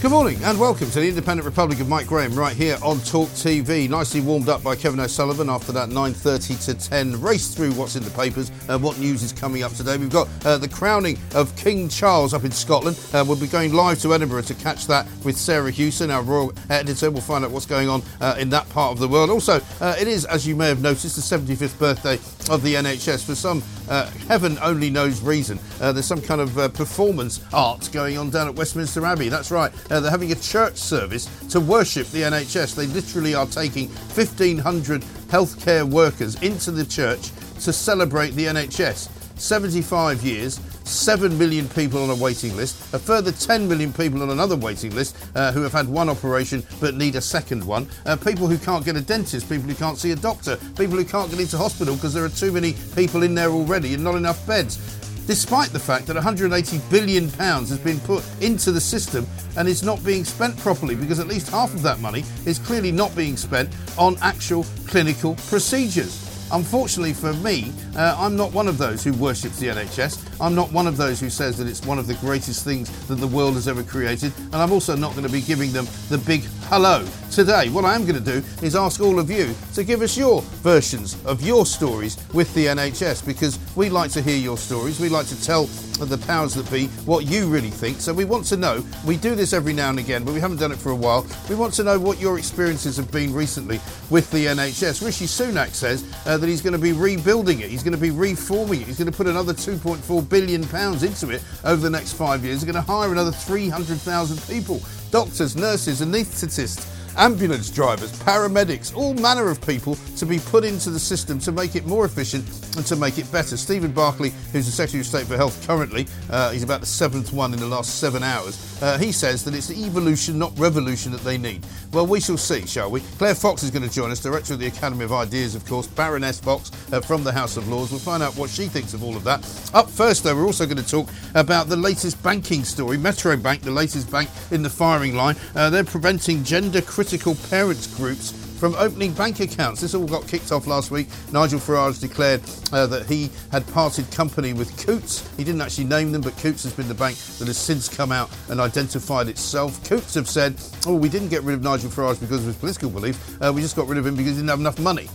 Good morning and welcome to the Independent Republic of Mike Graham right here on Talk TV. Nicely warmed up by Kevin O'Sullivan after that 9.30 to 10 race through what's in the papers and what news is coming up today. We've got uh, the crowning of King Charles up in Scotland. Uh, we'll be going live to Edinburgh to catch that with Sarah Hewson, our royal editor. We'll find out what's going on uh, in that part of the world. Also, uh, it is, as you may have noticed, the 75th birthday of the NHS. For some uh, heaven only knows reason, uh, there's some kind of performance art going on down at Westminster Abbey. That's right. Uh, they're having a church service to worship the NHS. They literally are taking 1,500 healthcare workers into the church to celebrate the NHS. 75 years, 7 million people on a waiting list, a further 10 million people on another waiting list uh, who have had one operation but need a second one, uh, people who can't get a dentist, people who can't see a doctor, people who can't get into hospital because there are too many people in there already and not enough beds despite the fact that 180 billion pounds has been put into the system and is not being spent properly because at least half of that money is clearly not being spent on actual clinical procedures. Unfortunately for me, uh, I'm not one of those who worships the NHS. I'm not one of those who says that it's one of the greatest things that the world has ever created, and I'm also not going to be giving them the big hello today. What I am going to do is ask all of you to give us your versions of your stories with the NHS because we like to hear your stories. We like to tell the powers that be what you really think. So we want to know. We do this every now and again, but we haven't done it for a while. We want to know what your experiences have been recently with the NHS. Rishi Sunak says uh, that he's going to be rebuilding it. He's going to be reforming it. He's going to put another 2.4 billion pounds into it over the next five years. He's going to hire another 300,000 people, doctors, nurses, anaesthetists ambulance drivers, paramedics, all manner of people to be put into the system to make it more efficient and to make it better. Stephen Barclay, who's the Secretary of State for Health currently, uh, he's about the seventh one in the last seven hours. Uh, he says that it's evolution, not revolution, that they need. Well, we shall see, shall we? Claire Fox is going to join us, Director of the Academy of Ideas, of course, Baroness Fox uh, from the House of Lords. We'll find out what she thinks of all of that. Up first, though, we're also going to talk about the latest banking story. Metro Bank, the latest bank in the firing line, uh, they're preventing gender critical parents groups from opening bank accounts. This all got kicked off last week. Nigel Farage declared uh, that he had parted company with Coutts. He didn't actually name them, but Coutts has been the bank that has since come out and identified itself. Coutts have said, oh, we didn't get rid of Nigel Farage because of his political belief. Uh, we just got rid of him because he didn't have enough money.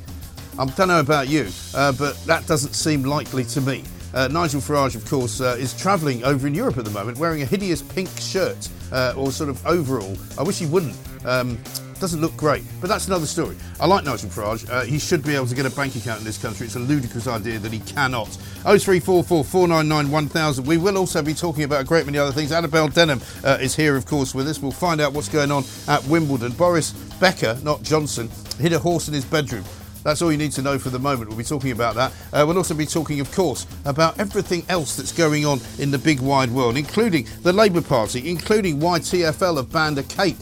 I don't know about you, uh, but that doesn't seem likely to me. Uh, Nigel Farage, of course, uh, is travelling over in Europe at the moment wearing a hideous pink shirt uh, or sort of overall. I wish he wouldn't. Um, doesn't look great, but that's another story. I like Nigel Farage. Uh, he should be able to get a bank account in this country. It's a ludicrous idea that he cannot. 0344 499 1000. We will also be talking about a great many other things. Annabel Denham uh, is here, of course, with us. We'll find out what's going on at Wimbledon. Boris Becker, not Johnson, hit a horse in his bedroom. That's all you need to know for the moment. We'll be talking about that. Uh, we'll also be talking, of course, about everything else that's going on in the big wide world, including the Labour Party, including why TFL have banned a cake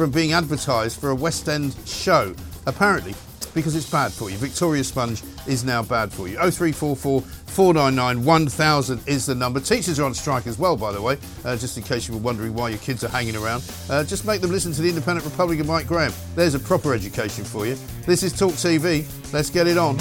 from being advertised for a West End show. Apparently, because it's bad for you. Victoria Sponge is now bad for you. 0344 499 1000 is the number. Teachers are on strike as well, by the way, uh, just in case you were wondering why your kids are hanging around. Uh, just make them listen to the Independent Republic of Mike Graham. There's a proper education for you. This is Talk TV. Let's get it on.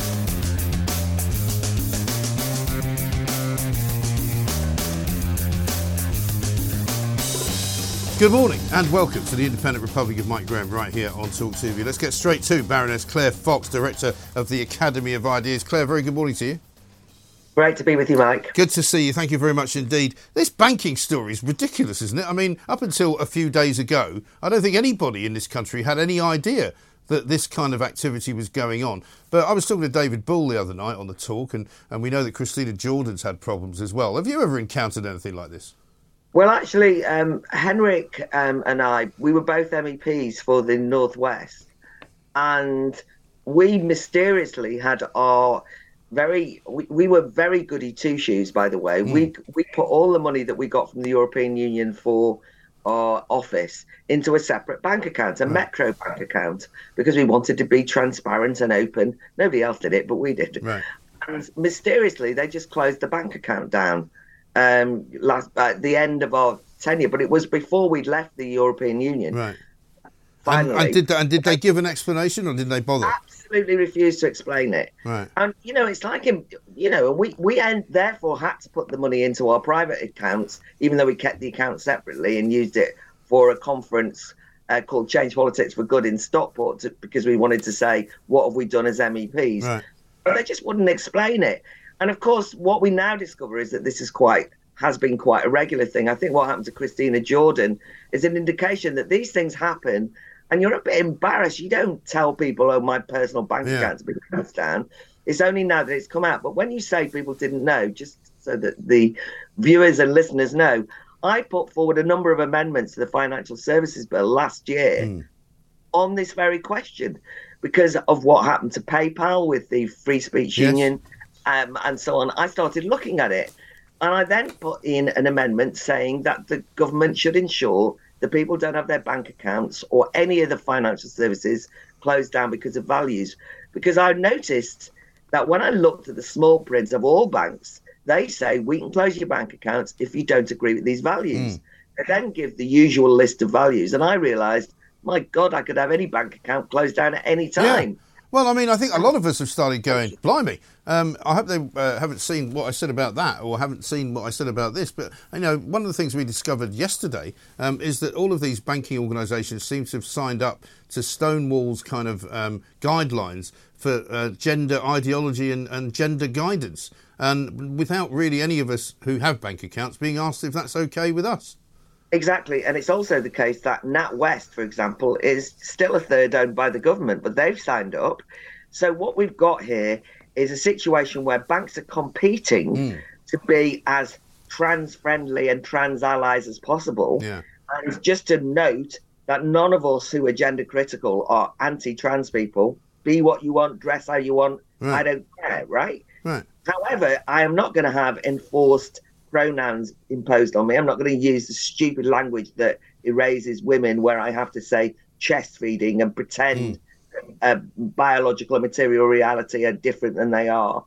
Good morning and welcome to the Independent Republic of Mike Graham right here on Talk TV. Let's get straight to Baroness Claire Fox, Director of the Academy of Ideas. Claire, very good morning to you. Great to be with you, Mike. Good to see you. Thank you very much indeed. This banking story is ridiculous, isn't it? I mean, up until a few days ago, I don't think anybody in this country had any idea that this kind of activity was going on. But I was talking to David Bull the other night on the talk, and, and we know that Christina Jordan's had problems as well. Have you ever encountered anything like this? Well, actually, um, Henrik um, and I, we were both MEPs for the Northwest, and we mysteriously had our very we, we were very goody two shoes by the way mm. we we put all the money that we got from the european union for our office into a separate bank account a right. metro bank account because we wanted to be transparent and open nobody else did it but we did right. and mysteriously they just closed the bank account down um last at the end of our tenure but it was before we'd left the european union right Finally, and, and did they, and did they give an explanation or did they bother? Absolutely refused to explain it. Right. And you know, it's like. You know, we we end, therefore had to put the money into our private accounts, even though we kept the account separately and used it for a conference uh, called Change Politics for Good in Stockport to, because we wanted to say what have we done as MEPs. Right. But they just wouldn't explain it. And of course, what we now discover is that this is quite has been quite a regular thing. I think what happened to Christina Jordan is an indication that these things happen and you're a bit embarrassed. You don't tell people, "Oh, my personal bank yeah. account's been closed down." It's only now that it's come out. But when you say people didn't know, just so that the viewers and listeners know, I put forward a number of amendments to the Financial Services Bill last year mm. on this very question because of what happened to PayPal with the Free Speech yes. Union um, and so on. I started looking at it. And I then put in an amendment saying that the government should ensure the people don't have their bank accounts or any of the financial services closed down because of values. Because I noticed that when I looked at the small print of all banks, they say we can close your bank accounts if you don't agree with these values. Mm. They then give the usual list of values. And I realized, my God, I could have any bank account closed down at any time. Yeah. Well, I mean, I think a lot of us have started going, blimey. Um, I hope they uh, haven't seen what I said about that or haven't seen what I said about this. But, you know, one of the things we discovered yesterday um, is that all of these banking organisations seem to have signed up to Stonewall's kind of um, guidelines for uh, gender ideology and, and gender guidance. And without really any of us who have bank accounts being asked if that's okay with us. Exactly, and it's also the case that NatWest, for example, is still a third owned by the government, but they've signed up. So what we've got here is a situation where banks are competing mm. to be as trans friendly and trans allies as possible. Yeah. And just to note that none of us who are gender critical are anti trans people. Be what you want, dress how you want. Right. I don't care, right? Right. However, I am not going to have enforced pronouns imposed on me. I'm not going to use the stupid language that erases women, where I have to say chest feeding and pretend mm. uh, biological and material reality are different than they are.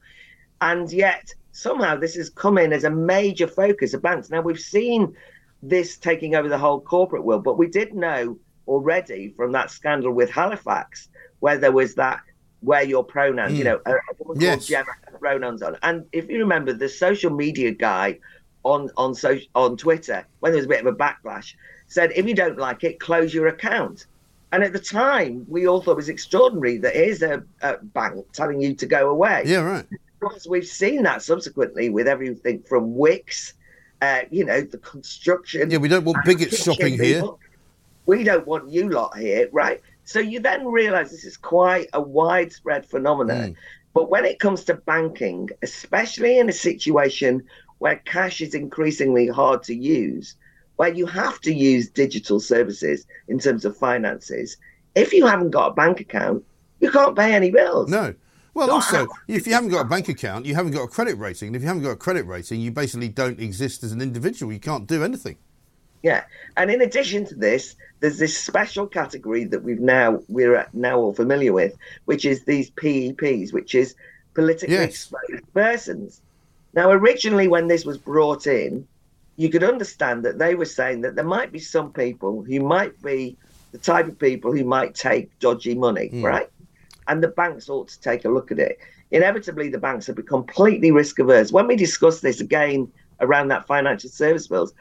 And yet, somehow, this has come in as a major focus of banks. Now, we've seen this taking over the whole corporate world, but we did know already from that scandal with Halifax, where there was that where your pronouns, mm. you know, a, woman yes. Gemma pronouns on. And if you remember, the social media guy on on so, on Twitter, when there was a bit of a backlash, said if you don't like it, close your account. And at the time, we all thought it was extraordinary that here's a, a bank telling you to go away. Yeah, right. Because we've seen that subsequently with everything from Wickes, uh, you know, the construction. Yeah, we don't want bigots shopping people. here. We don't want you lot here, right? So you then realize this is quite a widespread phenomenon. Mm. But when it comes to banking, especially in a situation where cash is increasingly hard to use, where you have to use digital services in terms of finances, if you haven't got a bank account, you can't pay any bills. No. Well, also, if you haven't got a bank account, you haven't got a credit rating. And if you haven't got a credit rating, you basically don't exist as an individual. You can't do anything. Yeah, and in addition to this, there's this special category that we've now we're now all familiar with, which is these PEPs, which is politically yes. exposed persons. Now, originally, when this was brought in, you could understand that they were saying that there might be some people who might be the type of people who might take dodgy money, mm. right? And the banks ought to take a look at it. Inevitably, the banks have become completely risk averse. When we discuss this again around that financial service bills,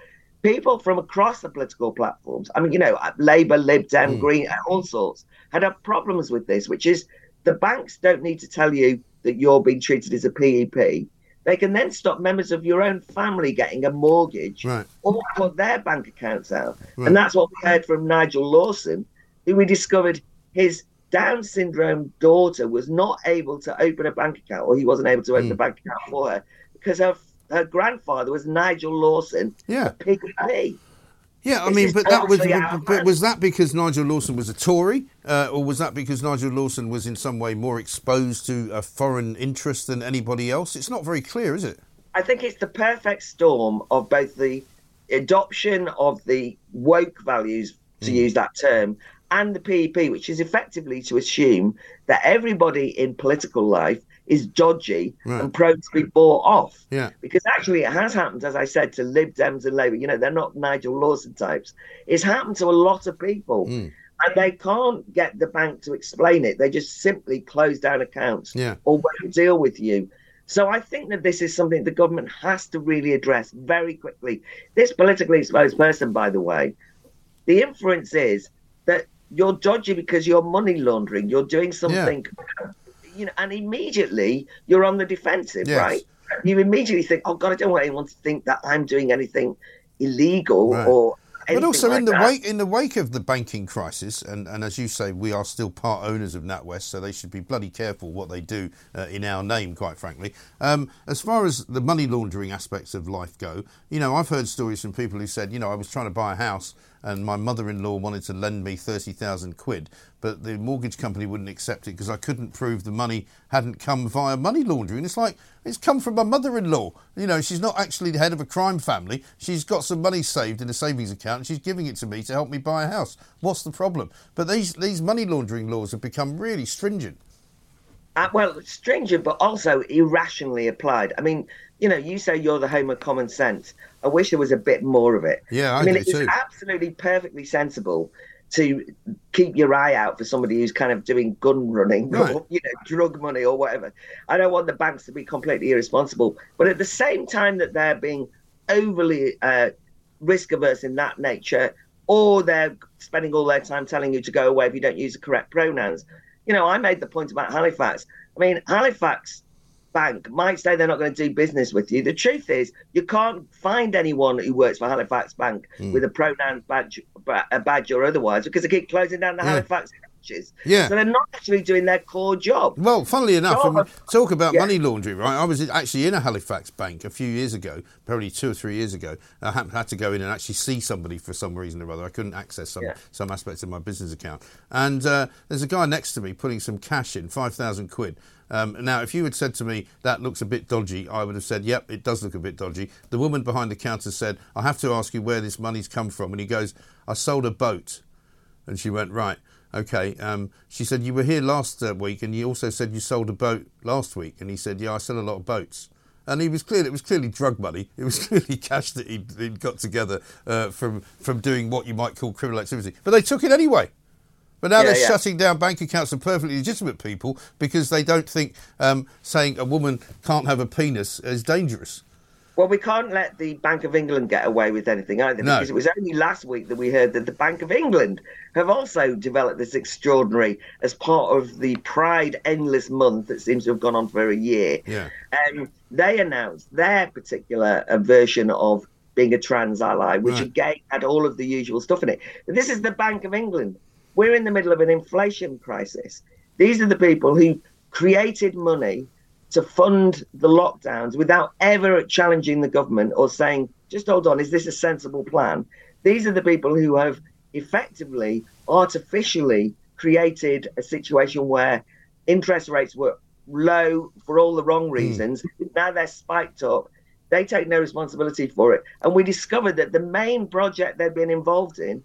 people from across the political platforms, I mean, you know, Labour, Lib Dem, mm. Green, all sorts, had had problems with this, which is the banks don't need to tell you that you're being treated as a PEP. they can then stop members of your own family getting a mortgage Right. or put their bank accounts out. Right. And that's what we heard from Nigel Lawson, who we discovered his Down syndrome daughter was not able to open a bank account, or he wasn't able to open Hmm. a bank account for her because her, her grandfather was Nigel Lawson, Yeah. PPP. Yeah, I This mean, but that was totally out of but was that because Nigel Lawson was a Tory, uh, or was that because Nigel Lawson was in some way more exposed to a foreign interest than anybody else? It's not very clear, is it? I think it's the perfect storm of both the adoption of the woke values, to Hmm. use that term, and the PEP, which is effectively to assume that everybody in political life is dodgy Right. and prone to be bought off. Yeah. Because actually, it has happened, as I said, to Lib Dems and Labour. You know, they're not Nigel Lawson types. It's happened to a lot of people. Mm. And they can't get the bank to explain it. They just simply close down accounts Yeah. or won't deal with you. So I think that this is something the government has to really address very quickly. This politically exposed person, by the way, the inference is that you're dodgy because you're money laundering. You're doing something, you know, and immediately you're on the defensive, Yes. right? You immediately think, oh God, I don't want anyone to think that I'm doing anything illegal Right. or. But also like in the that. wake in the wake of the banking crisis, and, and as you say, we are still part owners of NatWest, so they should be bloody careful what they do uh, in our name, quite frankly. Um, as far as the money laundering aspects of life go, you know, I've heard stories from people who said, you know, I was trying to buy a house and my mother-in-law wanted to lend me thirty thousand quid, but the mortgage company wouldn't accept it because I couldn't prove the money hadn't come via money laundering. It's like it's come from my mother-in-law. You know, she's not actually the head of a crime family. She's got some money saved in a savings account and she's giving it to me to help me buy a house. What's the problem? But these these money laundering laws have become really stringent. Uh, well, stringent, but also irrationally applied. I mean, you know, you say you're the home of common sense. I wish there was a bit more of it. Yeah, I mean, do it's absolutely perfectly sensible to keep your eye out for somebody who's kind of doing gun running Right. or you know drug money or whatever. I don't want the banks to be completely irresponsible, but at the same time that they're being overly uh, risk averse in that nature, or they're spending all their time telling you to go away if you don't use the correct pronouns. You know, I made the point about Halifax. I mean, Halifax Bank might say they're not going to do business with you. The truth is, you can't find anyone who works for Halifax Bank Hmm. with a pronoun badge, a badge or otherwise, because they keep closing down the Yeah. Halifax branches. Yeah. So they're not actually doing their core job. Well, funnily enough, mean, talk about Yeah. money laundering, right? I was actually in a Halifax bank a few years ago, probably two or three years ago. I had, had to go in and actually see somebody for some reason or other. I couldn't access some Yeah. some aspects of my business account, and uh, there's a guy next to me putting some cash in, five thousand quid. Um, now, if you had said to me that looks a bit dodgy, I would have said, "Yep, it does look a bit dodgy." The woman behind the counter said, "I have to ask you where this money's come from," and he goes, "I sold a boat." And she went, right, okay. Um, she said, you were here last uh, week and you also said you sold a boat last week. And he said, yeah, I sell a lot of boats. And he was clear, it was clearly drug money. It was clearly cash that he'd, he'd got together uh, from, from doing what you might call criminal activity. But they took it anyway. But now Yeah, they're yeah. shutting down bank accounts of perfectly legitimate people because they don't think um, saying a woman can't have a penis is dangerous. Well, we can't let the Bank of England get away with anything either, No. because it was only last week that we heard that the Bank of England have also developed this extraordinary, as part of the Pride Endless Month that seems to have gone on for a year. Yeah. Um, they announced their particular uh, version of being a trans ally, which Right. again had all of the usual stuff in it. This is the Bank of England. We're in the middle of an inflation crisis. These are the people who created money to fund the lockdowns without ever challenging the government or saying, just hold on, is this a sensible plan? These are the people who have effectively, artificially created a situation where interest rates were low for all the wrong hmm. reasons. Now they're spiked up. They take no responsibility for it. And we discovered that the main project they've been involved in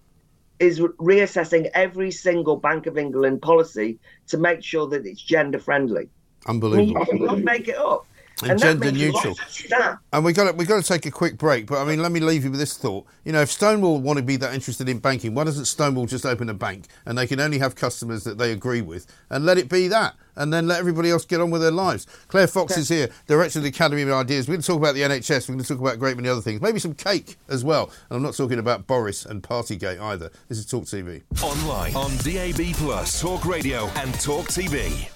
is reassessing every single Bank of England policy to make sure that it's gender friendly. I mean, Unbelievable. you can't make it up. And that gender neutral. lots of staff. And we got to, we got to take a quick break, but I mean, let me leave you with this thought. You know, if Stonewall want to be that interested in banking, why doesn't Stonewall just open a bank and they can only have customers that they agree with and let it be that, and then let everybody else get on with their lives? Claire Fox is here, director of the Academy of Ideas. We're going to talk about the NHS. We're going to talk about a great many other things, maybe some cake as well. And I'm not talking about Boris and Partygate either. This is Talk TV. Online, on DAB, Plus, Talk Radio, and Talk TV.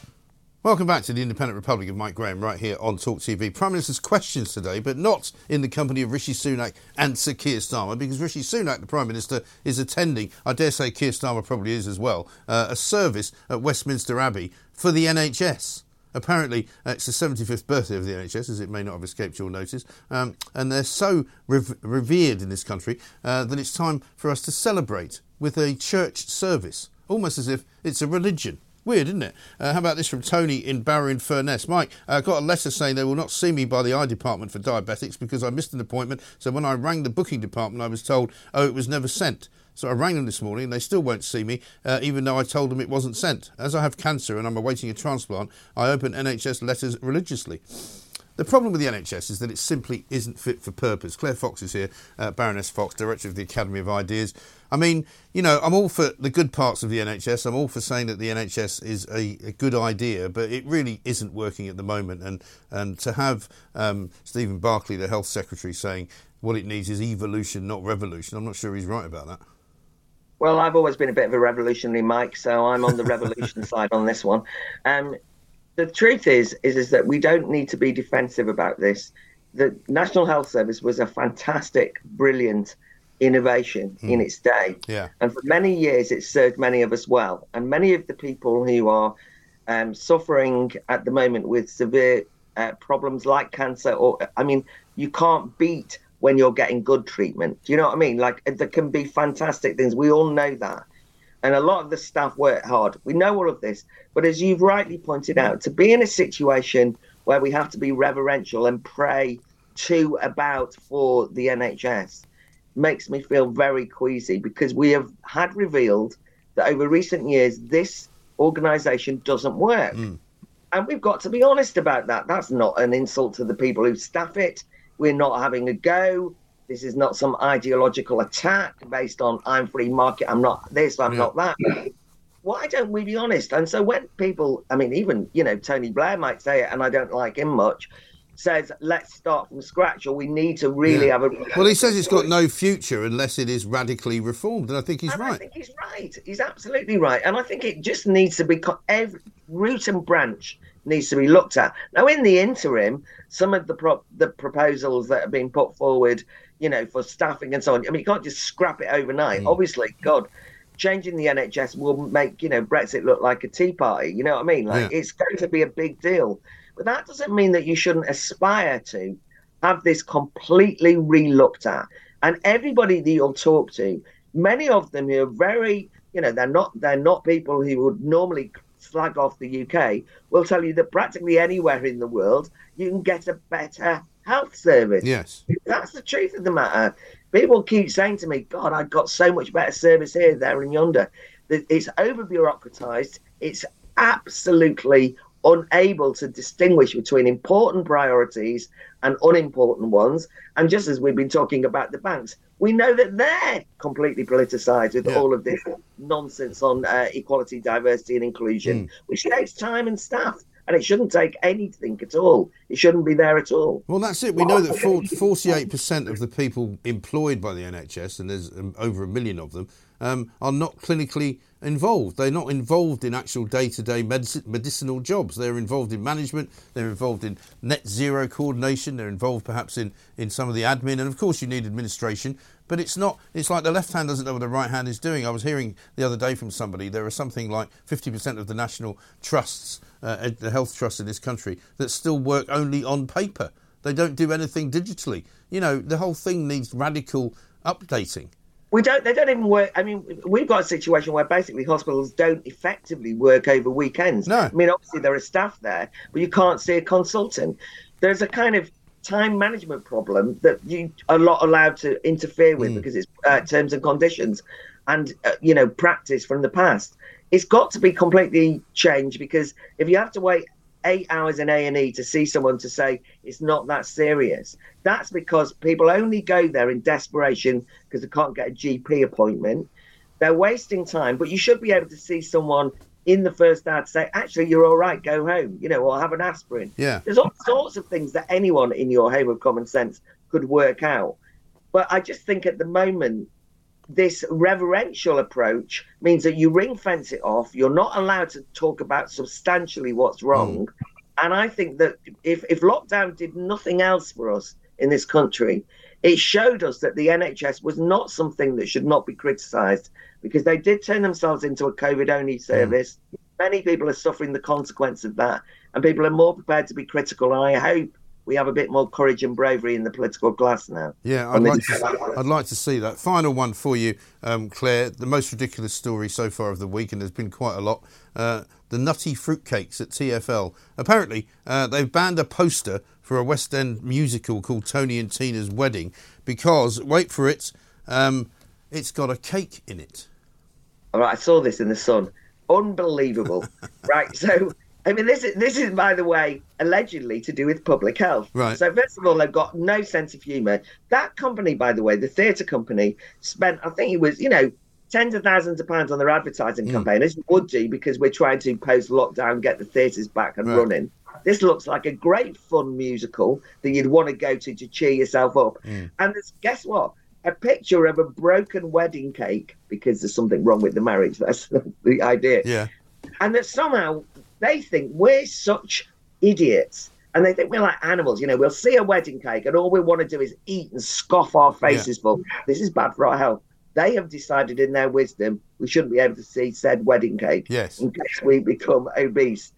Welcome back to the Independent Republic of Mike Graham right here on Talk TV. Prime Minister's questions today, but not in the company of Rishi Sunak and Sir Keir Starmer, because Rishi Sunak, the Prime Minister, is attending, I dare say Keir Starmer probably is as well, uh, a service at Westminster Abbey for the NHS. Apparently, uh, it's the 75th birthday of the NHS, as it may not have escaped your notice. Um, and they're so rev- revered in this country uh, that it's time for us to celebrate with a church service, almost as if it's a religion. Weird, isn't it? Uh, how about this from Tony in Barrow Furness? Mike, I uh, got a letter saying they will not see me by the eye department for diabetics because I missed an appointment. So when I rang the booking department, I was told, oh, it was never sent. So I rang them this morning and they still won't see me, uh, even though I told them it wasn't sent. As I have cancer and I'm awaiting a transplant, I open NHS letters religiously. The problem with the NHS is that it simply isn't fit for purpose. Claire Fox is here, uh, Baroness Fox, Director of the Academy of Ideas. I mean, you know, I'm all for the good parts of the NHS. I'm all for saying that the NHS is a, a good idea, but it really isn't working at the moment. And and to have um, Stephen Barclay, the Health Secretary, saying what it needs is evolution, not revolution, I'm not sure he's right about that. Well, I've always been a bit of a revolutionary, Mike, so I'm on the revolution side on this one. Um, the truth is, is, is that we don't need to be defensive about this. The National Health Service was a fantastic, brilliant innovation mm. in its day. Yeah. And for many years, it served many of us well. And many of the people who are um, suffering at the moment with severe uh, problems like cancer, or, I mean, you can't beat when you're getting good treatment. Do you know what I mean? Like, there can be fantastic things. We all know that and a lot of the staff work hard. We know all of this, but as you've rightly pointed out, to be in a situation where we have to be reverential and pray to about for the NHS makes me feel very queasy because we have had revealed that over recent years this organisation doesn't work. Mm. And we've got to be honest about that. That's not an insult to the people who staff it. We're not having a go. This is not some ideological attack based on I'm free market, I'm not this, I'm yeah. not that. Why don't we be honest? And so when people, I mean, even, you know, Tony Blair might say it, and I don't like him much, says let's start from scratch or we need to really yeah. have a well he says it's got no future unless it is radically reformed and i think he's and right i think he's right he's absolutely right and i think it just needs to be every root and branch needs to be looked at now in the interim some of the pro- the proposals that have been put forward you know, for staffing and so on. I mean, you can't just scrap it overnight. Mm. Obviously, God, changing the NHS will make, you know, Brexit look like a tea party. You know what I mean? Like, yeah. it's going to be a big deal. But that doesn't mean that you shouldn't aspire to have this completely re-looked at. And everybody that you'll talk to, many of them who are very, you know, they're not they're not people who would normally slag off the UK, will tell you that practically anywhere in the world you can get a better health service. Yes. That's the truth of the matter. People keep saying to me, God, I've got so much better service here, there, and yonder. It's over bureaucratized. It's absolutely unable to distinguish between important priorities and unimportant ones. And just as we've been talking about the banks, we know that they're completely politicized with yeah. all of this nonsense on uh, equality, diversity, and inclusion, mm. which takes time and staff and it shouldn't take anything at all. It shouldn't be there at all. Well, that's it. We know that 48% of the people employed by the NHS, and there's um, over a million of them, um, are not clinically involved. They're not involved in actual day to day medicinal jobs. They're involved in management, they're involved in net zero coordination, they're involved perhaps in, in some of the admin, and of course, you need administration. But it's not, it's like the left hand doesn't know what the right hand is doing. I was hearing the other day from somebody there are something like 50% of the national trusts, uh, the health trusts in this country, that still work only on paper. They don't do anything digitally. You know, the whole thing needs radical updating we don't they don't even work i mean we've got a situation where basically hospitals don't effectively work over weekends no. i mean obviously there is staff there but you can't see a consultant there's a kind of time management problem that you are not allowed to interfere with mm. because it's uh, terms and conditions and uh, you know practice from the past it's got to be completely changed because if you have to wait eight hours in A&E to see someone to say it's not that serious. That's because people only go there in desperation because they can't get a GP appointment. They're wasting time, but you should be able to see someone in the first hour to say, actually, you're all right, go home, you know, or have an aspirin. Yeah. There's all sorts of things that anyone in your home of common sense could work out. But I just think at the moment, this reverential approach means that you ring fence it off. You're not allowed to talk about substantially what's wrong. Mm. And I think that if, if lockdown did nothing else for us in this country, it showed us that the NHS was not something that should not be criticised because they did turn themselves into a COVID only mm. service. Mm. Many people are suffering the consequence of that, and people are more prepared to be critical. And I hope we have a bit more courage and bravery in the political class now. Yeah, I'd like, to, I'd like to see that. Final one for you, um, Claire. The most ridiculous story so far of the week, and there's been quite a lot. Uh, the nutty fruitcakes at TFL. Apparently, uh, they've banned a poster for a West End musical called Tony and Tina's Wedding because, wait for it, um, it's got a cake in it. All right, I saw this in the Sun. Unbelievable. right, so I mean, this is this is, by the way, allegedly to do with public health. Right. So first of all, they've got no sense of humour. That company, by the way, the theatre company, spent I think it was you know tens of thousands of pounds on their advertising mm. campaign, you would do because we're trying to post lockdown, get the theatres back and right. running. This looks like a great fun musical that you'd want to go to to cheer yourself up. Mm. And guess what? a picture of a broken wedding cake because there's something wrong with the marriage. That's the idea. Yeah. And that somehow they think we're such idiots. And they think we're like animals. You know, we'll see a wedding cake and all we want to do is eat and scoff our faces yeah. full. This is bad for our health. They have decided in their wisdom we shouldn't be able to see said wedding cake yes. in case we become obese.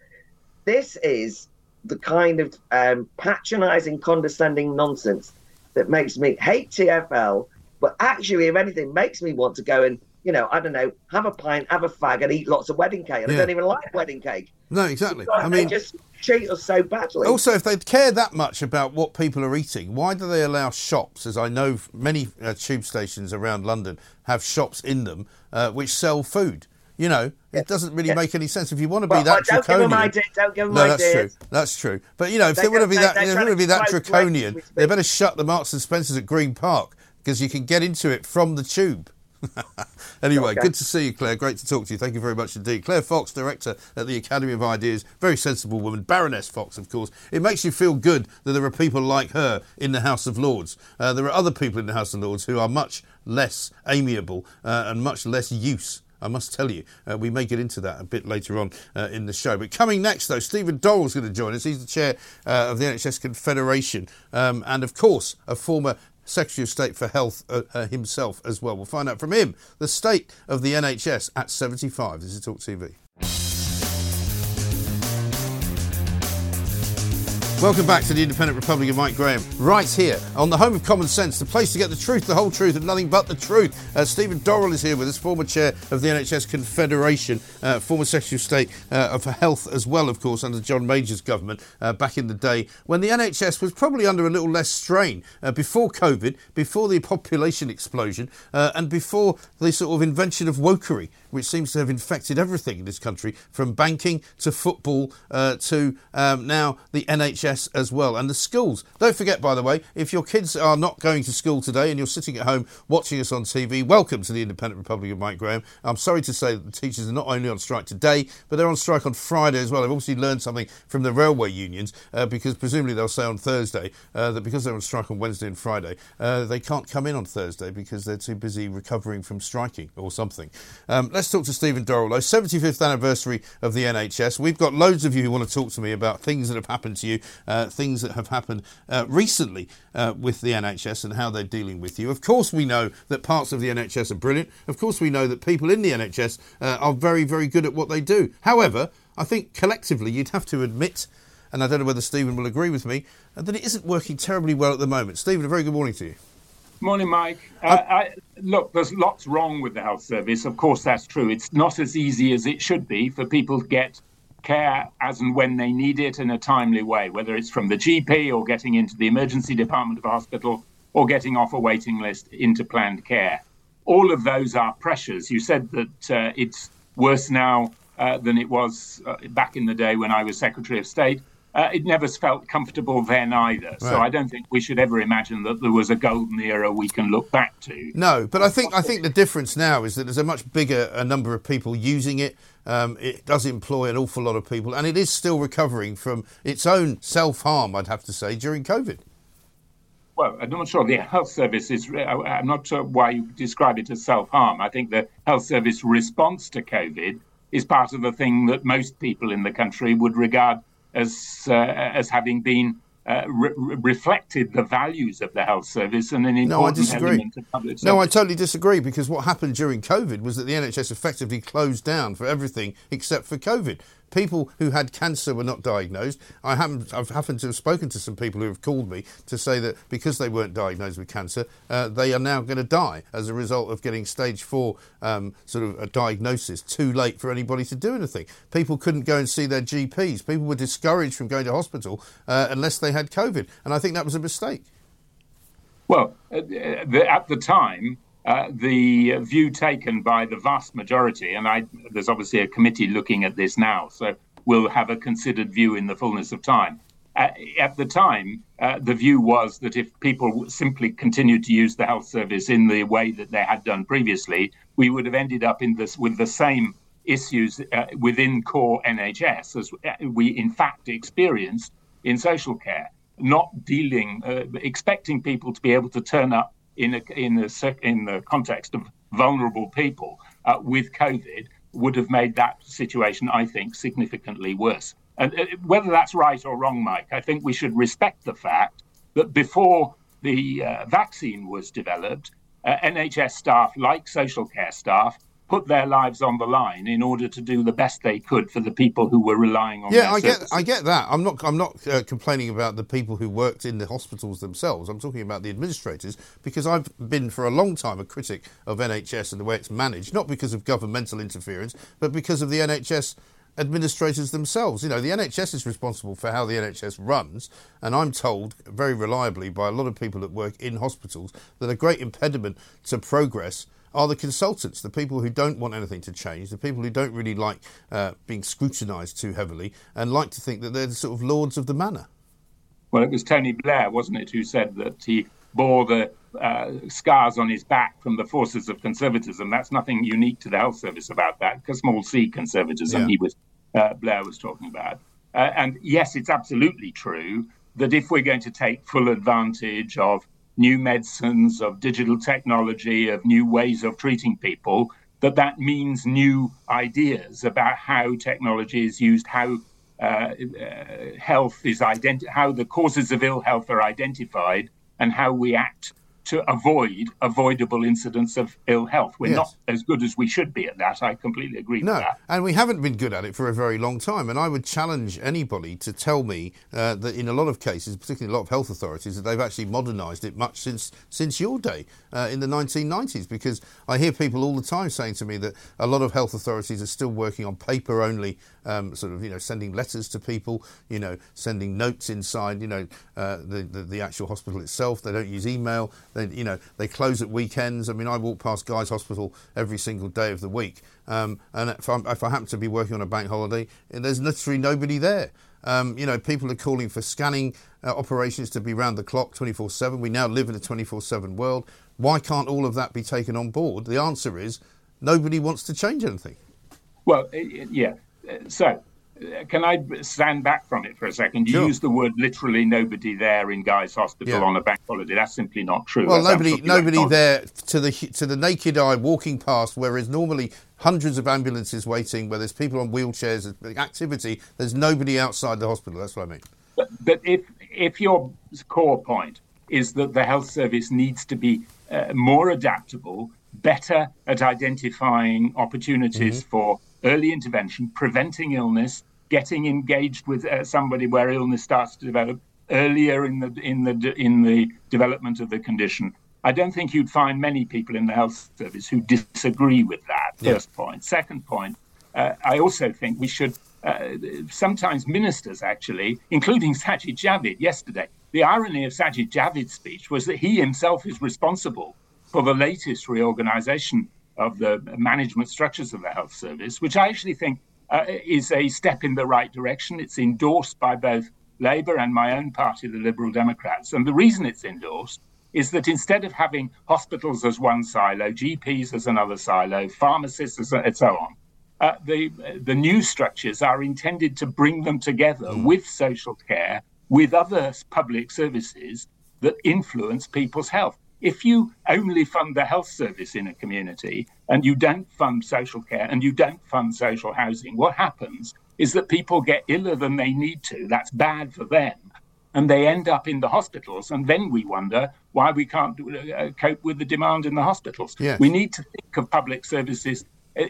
This is the kind of um, patronizing, condescending nonsense that makes me hate TFL but actually, if anything, makes me want to go and you know, I don't know, have a pint, have a fag, and eat lots of wedding cake. And yeah. I don't even like wedding cake. No, exactly. I mean, just treat us so badly. Also, if they care that much about what people are eating, why do they allow shops, as I know many uh, tube stations around London have shops in them uh, which sell food? You know, it doesn't really make any sense. If you want to be well, that don't draconian, give them ideas, don't give them no, that's ideas. true. That's true. But you know, if they, they want to be that, they want to be that draconian, they better shut the Marks and Spencers at Green Park because you can get into it from the tube. anyway, okay. good to see you, Claire. Great to talk to you. Thank you very much indeed. Claire Fox, director at the Academy of Ideas, very sensible woman, Baroness Fox, of course. It makes you feel good that there are people like her in the House of Lords. Uh, there are other people in the House of Lords who are much less amiable uh, and much less use I must tell you. Uh, we may get into that a bit later on uh, in the show. But coming next, though, Stephen is going to join us. He's the chair uh, of the NHS Confederation um, and, of course, a former Secretary of State for Health uh, uh, himself as well. We'll find out from him the state of the NHS at 75. This is Talk TV. Welcome back to the Independent Republic of Mike Graham, right here on the home of common sense, the place to get the truth, the whole truth, and nothing but the truth. Uh, Stephen Dorrell is here with us, former chair of the NHS Confederation, uh, former Secretary of State uh, for Health as well, of course, under John Major's government uh, back in the day when the NHS was probably under a little less strain uh, before COVID, before the population explosion, uh, and before the sort of invention of wokery which seems to have infected everything in this country, from banking to football to um, now the NHS as well, and the schools. Don't forget, by the way, if your kids are not going to school today and you're sitting at home watching us on TV, welcome to the Independent Republic of Mike Graham. I'm sorry to say that the teachers are not only on strike today, but they're on strike on Friday as well. They've obviously learned something from the railway unions uh, because presumably they'll say on Thursday uh, that because they're on strike on Wednesday and Friday, uh, they can't come in on Thursday because they're too busy recovering from striking or something. Um, let's talk to Stephen Dorrell. 75th anniversary of the NHS. We've got loads of you who want to talk to me about things that have happened to you, uh, things that have happened uh, recently uh, with the NHS and how they're dealing with you. Of course, we know that parts of the NHS are brilliant. Of course, we know that people in the NHS uh, are very, very good at what they do. However, I think collectively you'd have to admit and I don't know whether Stephen will agree with me, that it isn't working terribly well at the moment. Stephen, a very good morning to you. Morning, Mike. Uh, I, look, there's lots wrong with the health service. Of course, that's true. It's not as easy as it should be for people to get care as and when they need it in a timely way, whether it's from the GP or getting into the emergency department of a hospital or getting off a waiting list into planned care. All of those are pressures. You said that uh, it's worse now uh, than it was uh, back in the day when I was Secretary of State uh, it never felt comfortable then either. Right. So I don't think we should ever imagine that there was a golden era we can look back to. No, but I think I think the difference now is that there's a much bigger a number of people using it. Um, it does employ an awful lot of people, and it is still recovering from its own self harm. I'd have to say during COVID. Well, I'm not sure the health service is. Uh, I'm not sure why you describe it as self harm. I think the health service response to COVID is part of the thing that most people in the country would regard as uh, as having been uh, re- reflected the values of the health service and an important no, element of public service. No, I totally disagree because what happened during COVID was that the NHS effectively closed down for everything except for COVID people who had cancer were not diagnosed. I happen, I've happened to have spoken to some people who have called me to say that because they weren't diagnosed with cancer, uh, they are now going to die as a result of getting stage four um, sort of a diagnosis too late for anybody to do anything. People couldn't go and see their GPs. People were discouraged from going to hospital uh, unless they had COVID. And I think that was a mistake. Well, at the time, uh, the view taken by the vast majority, and I, there's obviously a committee looking at this now, so we'll have a considered view in the fullness of time. Uh, at the time, uh, the view was that if people simply continued to use the health service in the way that they had done previously, we would have ended up in this with the same issues uh, within core NHS as uh, we in fact experienced in social care. Not dealing, expecting people to be able to turn up in a, in the in the context of vulnerable people uh, with COVID would have made that situation, I think, significantly worse. And uh, whether that's right or wrong, Mike, I think we should respect the fact that before the uh, vaccine was developed, uh, NHS staff, like social care staff, put their lives on the line in order to do the best they could for the people who were relying on. Them. Yeah, I services. get, I get that. I'm not, I'm not uh, complaining about the people who worked in the hospitals themselves. I'm talking about the administrators because I've been for a long time a critic of NHS and the way it's managed, not because of governmental interference, but because of the NHS administrators themselves. You know, the NHS is responsible for how the NHS runs, and I'm told very reliably by a lot of people that work in hospitals that a great impediment to progress are the consultants, the people who don't want anything to change, the people who don't really like uh, being scrutinised too heavily and like to think that they're the sort of lords of the manor. Well, it was Tony Blair, wasn't it, who said that he bore the uh, scars on his back from the forces of conservatism. That's nothing unique to the health service about that, because small c conservatism yeah. he was uh, Blair was talking about. Uh, and yes, it's absolutely true that if we're going to take full advantage of new medicines, of digital technology, of new ways of treating people, that that means new ideas about how technology is used, how uh, uh, health is identi- how the causes of ill health are identified, and how we act to avoid avoidable incidents of ill health. We're yes. not as good as we should be at that. I completely agree no, with that. and we haven't been good at it for a very long time. And I would challenge anybody to tell me uh, that in a lot of cases, particularly a lot of health authorities, that they've actually modernised it much since since your day uh, in the 1990s. Because I hear people all the time saying to me that a lot of health authorities are still working on paper only, um, sort of you know sending letters to people, you know sending notes inside, you know uh, the, the the actual hospital itself. They don't use email they, you know, they close at weekends. I mean, I walk past Guy's Hospital every single day of the week, um, and if, if, i happen to be working on a bank holiday, there's literally nobody there. Um, you know, people are calling for scanning uh, operations to be round the clock, 24/7. We now live in a 24/7 world. Why can't all of that be taken on board? The answer is nobody wants to change anything. Well, yeah. So can I stand back from it for a second? You sure. use the word literally nobody there in Guy's Hospital yeah. on a bank holiday. That's simply not true. Well, That's nobody, nobody there to the to the naked eye walking past, whereas normally hundreds of ambulances waiting, where there's people on wheelchairs, activity. There's nobody outside the hospital. That's what I mean. But, but if if your core point is that the health service needs to be uh, more adaptable, better at identifying opportunities mm-hmm. for early intervention, preventing illness, getting engaged with uh, somebody where illness starts to develop earlier in the in the in the development of the condition. I don't think you'd find many people in the health service who disagree with that. First yeah. point. Second point. Uh, I also think we should. Uh, sometimes ministers, actually, including Sajid Javid yesterday. The irony of Sajid Javid's speech was that he himself is responsible for the latest reorganization of the management structures of the health service, which I actually think uh, is a step in the right direction. It's endorsed by both Labour and my own party, the Liberal Democrats. And the reason it's endorsed is that instead of having hospitals as one silo, GPs as another silo, pharmacists as, and so on, uh, the the new structures are intended to bring them together mm. with social care, with other public services, that influence people's health. If you only fund the health service in a community and you don't fund social care and you don't fund social housing, what happens is that people get iller than they need to. That's bad for them. And they end up in the hospitals. And then we wonder why we can't uh, cope with the demand in the hospitals. Yes. We need to think of public services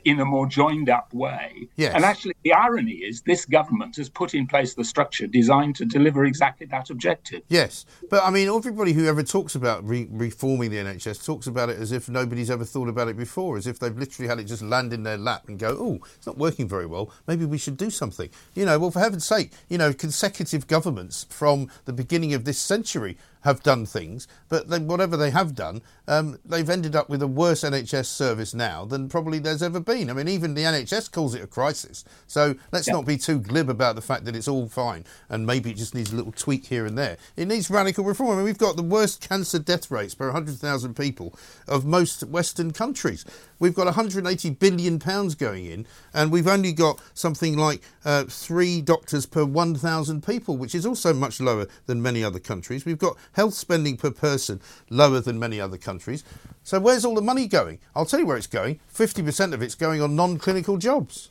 in a more joined up way. Yes. And actually, the irony is this government has put in place the structure designed to deliver exactly that objective. Yes, but I mean, everybody who ever talks about re- reforming the NHS talks about it as if nobody's ever thought about it before, as if they've literally had it just land in their lap and go, oh, it's not working very well. Maybe we should do something. You know, well, for heaven's sake, you know, consecutive governments from the beginning of this century have done things, but they, whatever they have done, um, they've ended up with a worse NHS service now than probably there's ever been. I mean, even the NHS calls it a crisis. So let's yeah. not be too glib about the fact that it's all fine and maybe it just needs a little tweak here and there. It needs radical reform. I mean, we've got the worst cancer death rates per 100,000 people of most Western countries. We've got 180 billion pounds going in, and we've only got something like uh, three doctors per 1,000 people, which is also much lower than many other countries. We've got health spending per person lower than many other countries. So where's all the money going? I'll tell you where it's going. 50% of it's going on non-clinical jobs.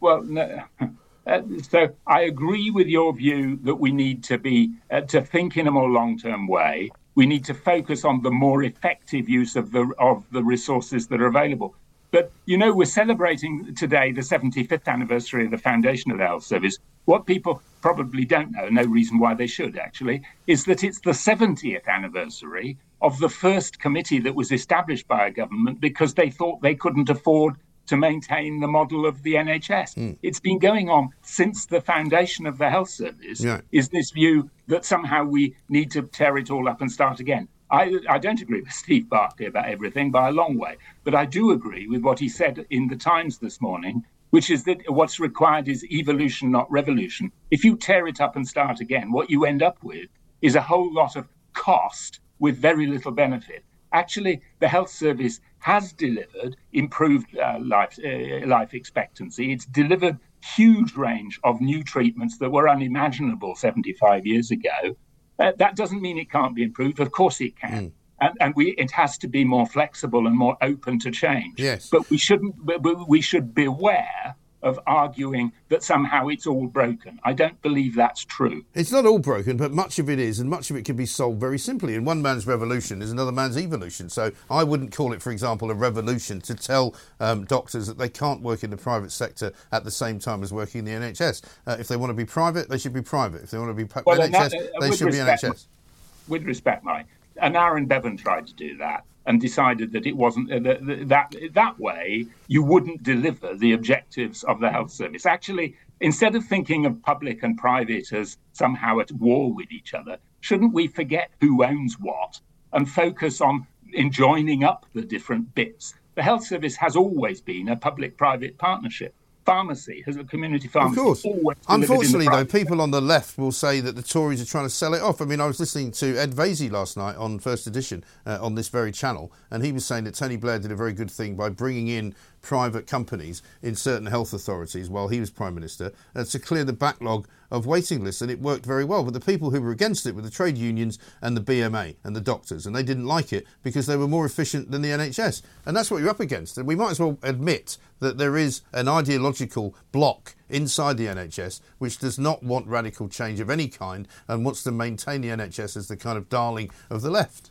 Well, no. Uh, so I agree with your view that we need to be uh, to think in a more long-term way we need to focus on the more effective use of the of the resources that are available. But you know, we're celebrating today the 75th anniversary of the foundation of the health service. What people probably don't know, no reason why they should actually, is that it's the 70th anniversary of the first committee that was established by a government because they thought they couldn't afford to maintain the model of the NHS. Mm. It's been going on since the foundation of the health service. Yeah. Is this view that somehow we need to tear it all up and start again? I, I don't agree with Steve Barclay about everything by a long way, but I do agree with what he said in the Times this morning, which is that what's required is evolution, not revolution. If you tear it up and start again, what you end up with is a whole lot of cost with very little benefit. Actually, the health service has delivered improved uh, life, uh, life expectancy. It's delivered huge range of new treatments that were unimaginable 75 years ago. Uh, that doesn't mean it can't be improved. Of course it can. Mm. And, and, we, it has to be more flexible and more open to change. Yes. But we shouldn't. We should beware of arguing that somehow it's all broken. I don't believe that's true. It's not all broken, but much of it is, and much of it can be solved very simply. And one man's revolution is another man's evolution. So I wouldn't call it, for example, a revolution to tell um, doctors that they can't work in the private sector at the same time as working in the NHS. Uh, if they want to be private, they should be private. If they want to be well, NHS, that, uh, they should respect, be NHS. With respect, Mike, and Aneurin Bevan tried to do that and decided that it wasn't uh, that, that that way you wouldn't deliver the objectives of the health service. Actually, instead of thinking of public and private as somehow at war with each other, shouldn't we forget who owns what and focus on enjoining up the different bits? The health service has always been a public-private partnership pharmacy, has a community pharmacy. Of course. Unfortunately, though, people on the left will say that the Tories are trying to sell it off. I mean, I was listening to Ed Vaizey last night on First Edition uh, on this very channel, and he was saying that Tony Blair did a very good thing by bringing in private companies in certain health authorities while he was Prime Minister uh, to clear the backlog of waiting lists, and it worked very well. But the people who were against it were the trade unions and the BMA and the doctors, and they didn't like it because they were more efficient than the NHS. And that's what you're up against. And we might as well admit that there is an ideological block inside the NHS which does not want radical change of any kind and wants to maintain the NHS as the kind of darling of the left.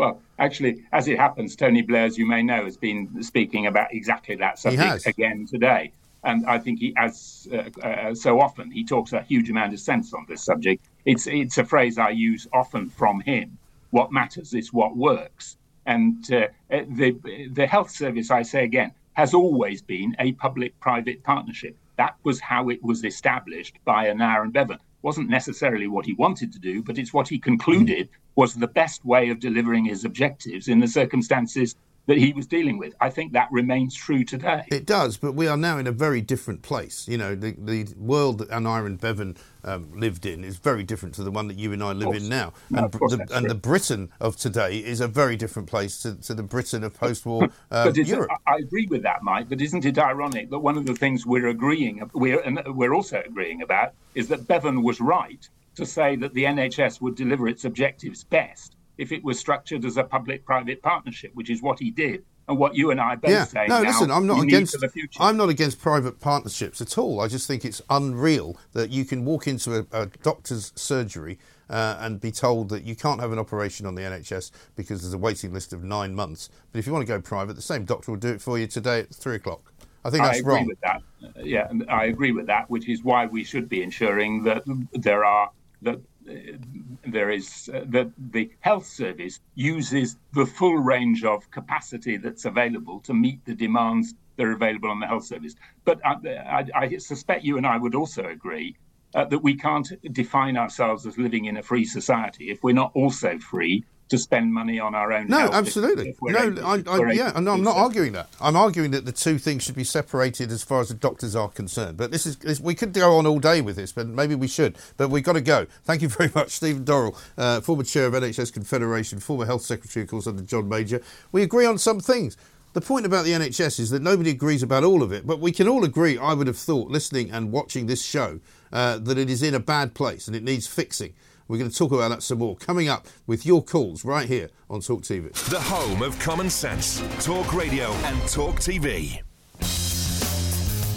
Well, actually, as it happens, Tony Blair, as you may know, has been speaking about exactly that subject again today. And I think he, as uh, uh, so often, he talks a huge amount of sense on this subject. It's it's a phrase I use often from him. What matters is what works. And uh, the the health service, I say again, has always been a public-private partnership. That was how it was established by Aneurin Bevan wasn't necessarily what he wanted to do, but it's what he concluded hmm. was the best way of delivering his objectives in the circumstances that he was dealing with. I think that remains true today. It does, but we are now in a very different place. You know, the, the world that Aneurin Bevan um, lived in is very different to the one that you and I live in now. No, and, the, and the, Britain of today is a very different place to, to the Britain of post-war uh, Europe. I agree with that, Mike. But isn't it ironic that one of the things we're agreeing, we're, and we're also agreeing about, is that Bevan was right to say that the NHS would deliver its objectives best if it was structured as a public-private partnership, which is what he did and what you and I both yeah. say. No, listen, I'm not against. I'm not against private partnerships at all. I just think it's unreal that you can walk into a, a doctor's surgery uh, and be told that you can't have an operation on the NHS because there's a waiting list of nine months. But if you want to go private, the same doctor will do it for you today at three o'clock. I think that's I agree wrong. with that. Yeah, I agree with that, which is why we should be ensuring that there are that there is uh, that the health service uses the full range of capacity that's available to meet the demands that are available on the health service. But I, I, I suspect you and I would also agree uh, that we can't define ourselves as living in a free society if we're not also free to spend money on our own. No, absolutely. no, I, I, yeah, no, I'm not arguing that. I'm arguing that the two things should be separated as far as the doctors are concerned. But this is this, we could go on all day with this, but maybe we should. But we've got to go. Thank you very much, Stephen Dorrell, uh, former chair of NHS Confederation, former health secretary, of course, under John Major. We agree on some things. The point about the NHS is that nobody agrees about all of it, but we can all agree, I would have thought, listening and watching this show, uh, that it is in a bad place and it needs fixing. We're going to talk about that some more coming up with your calls right here on Talk TV. The home of common sense, Talk Radio and Talk TV.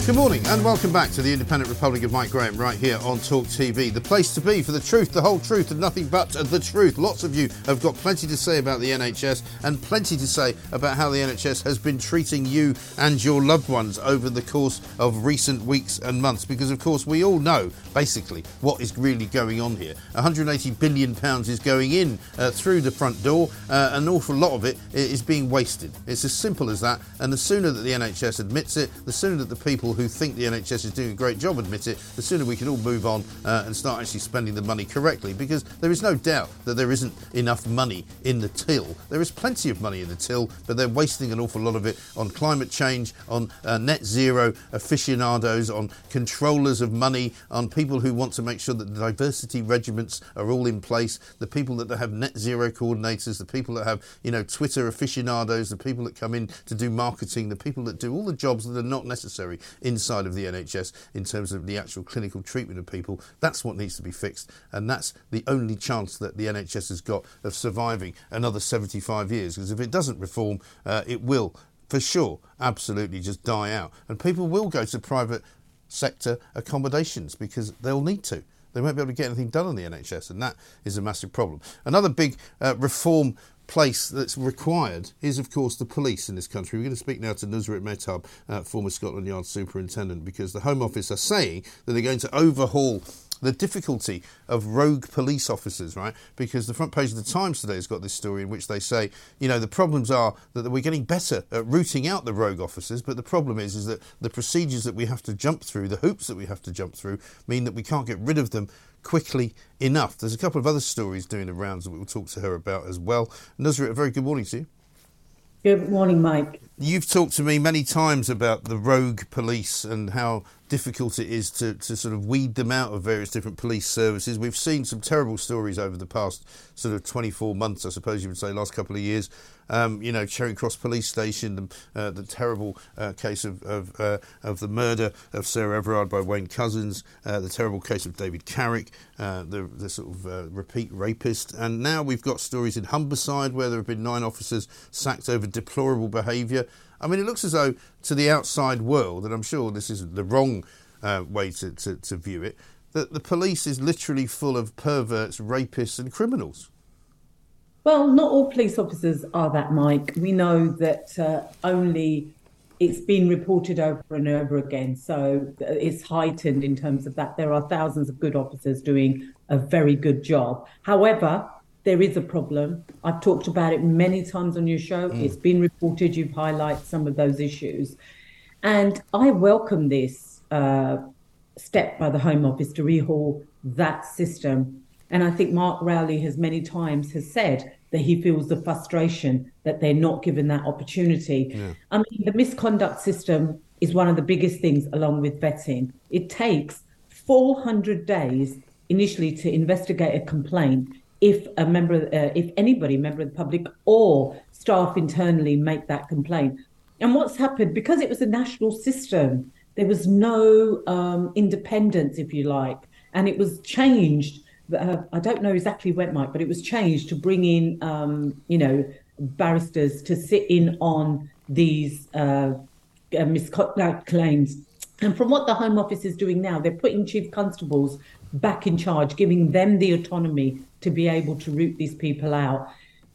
Good morning and welcome back to the Independent Republic of Mike Graham right here on Talk TV. The place to be for the truth, the whole truth, and nothing but the truth. Lots of you have got plenty to say about the NHS and plenty to say about how the NHS has been treating you and your loved ones over the course of recent weeks and months. Because, of course, we all know basically what is really going on here. 180 billion pounds is going in uh, through the front door. Uh, an awful lot of it is being wasted. It's as simple as that. And the sooner that the NHS admits it, the sooner that the people who think the NHS is doing a great job admit it, the sooner we can all move on uh, and start actually spending the money correctly. Because there is no doubt that there isn't enough money in the till. There is plenty of money in the till, but they're wasting an awful lot of it on climate change, on uh, net zero aficionados, on controllers of money, on people who want to make sure that the diversity regiments are all in place, the people that have net zero coordinators, the people that have, you know, Twitter aficionados, the people that come in to do marketing, the people that do all the jobs that are not necessary inside of the NHS in terms of the actual clinical treatment of people. That's what needs to be fixed, and that's the only chance that the NHS has got of surviving another 75 years. Because if it doesn't reform, uh, it will, for sure, absolutely just die out, and people will go to private sector accommodations because they'll need to. They won't be able to get anything done on the NHS, and that is a massive problem. Another big uh, reform place that's required is, of course, the police in this country. We're going to speak now to Nusrit Mehtab, uh, former Scotland Yard superintendent, because the Home Office are saying that they're going to overhaul the difficulty of rogue police officers, right? Because the front page of the Times today has got this story in which they say, you know, the problems are that we're getting better at rooting out the rogue officers, but the problem is, is that the procedures that we have to jump through, the hoops that we have to jump through, mean that we can't get rid of them quickly enough. There's a couple of other stories doing the rounds that we will talk to her about as well. Nusrit, a very good morning to you. Good morning, Mike. You've talked to me many times about the rogue police and how difficult it is to, to sort of weed them out of various different police services. We've seen some terrible stories over the past sort of 24 months, I suppose you would say, last couple of years. Um, you know, Charing Cross Police Station, the, uh, the terrible uh, case of of, uh, of, the murder of Sarah Everard by Wayne Couzens, uh, the terrible case of David Carrick, uh, the, the sort of uh, repeat rapist. And now we've got stories in Humberside where there have been nine officers sacked over deplorable behaviour. I mean, it looks as though to the outside world, and I'm sure this is the wrong uh, way to, to, to view it, that the police is literally full of perverts, rapists, and criminals. Well, not all police officers are that, Mike. We know that uh, only it's been reported over and over again. So it's heightened in terms of that. There are thousands of good officers doing a very good job. However, there is a problem. I've talked about it many times on your show. Mm. It's been reported. You've highlighted some of those issues. And I welcome this uh, step by the Home Office to rehaul that system. And I think Mark Rowley has many times has said that he feels the frustration that they're not given that opportunity. Yeah. I mean, the misconduct system is one of the biggest things along with vetting. It takes 400 days initially to investigate a complaint if a member, uh, if anybody, member of the public or staff internally make that complaint. And what's happened, because it was a national system, there was no um, independence, if you like, and it was changed uh, I don't know exactly when, Mike, but it was changed to bring in, um, you know, barristers to sit in on these uh, uh misconduct claims. And from what the Home Office is doing now, they're putting chief constables back in charge, giving them the autonomy to be able to root these people out.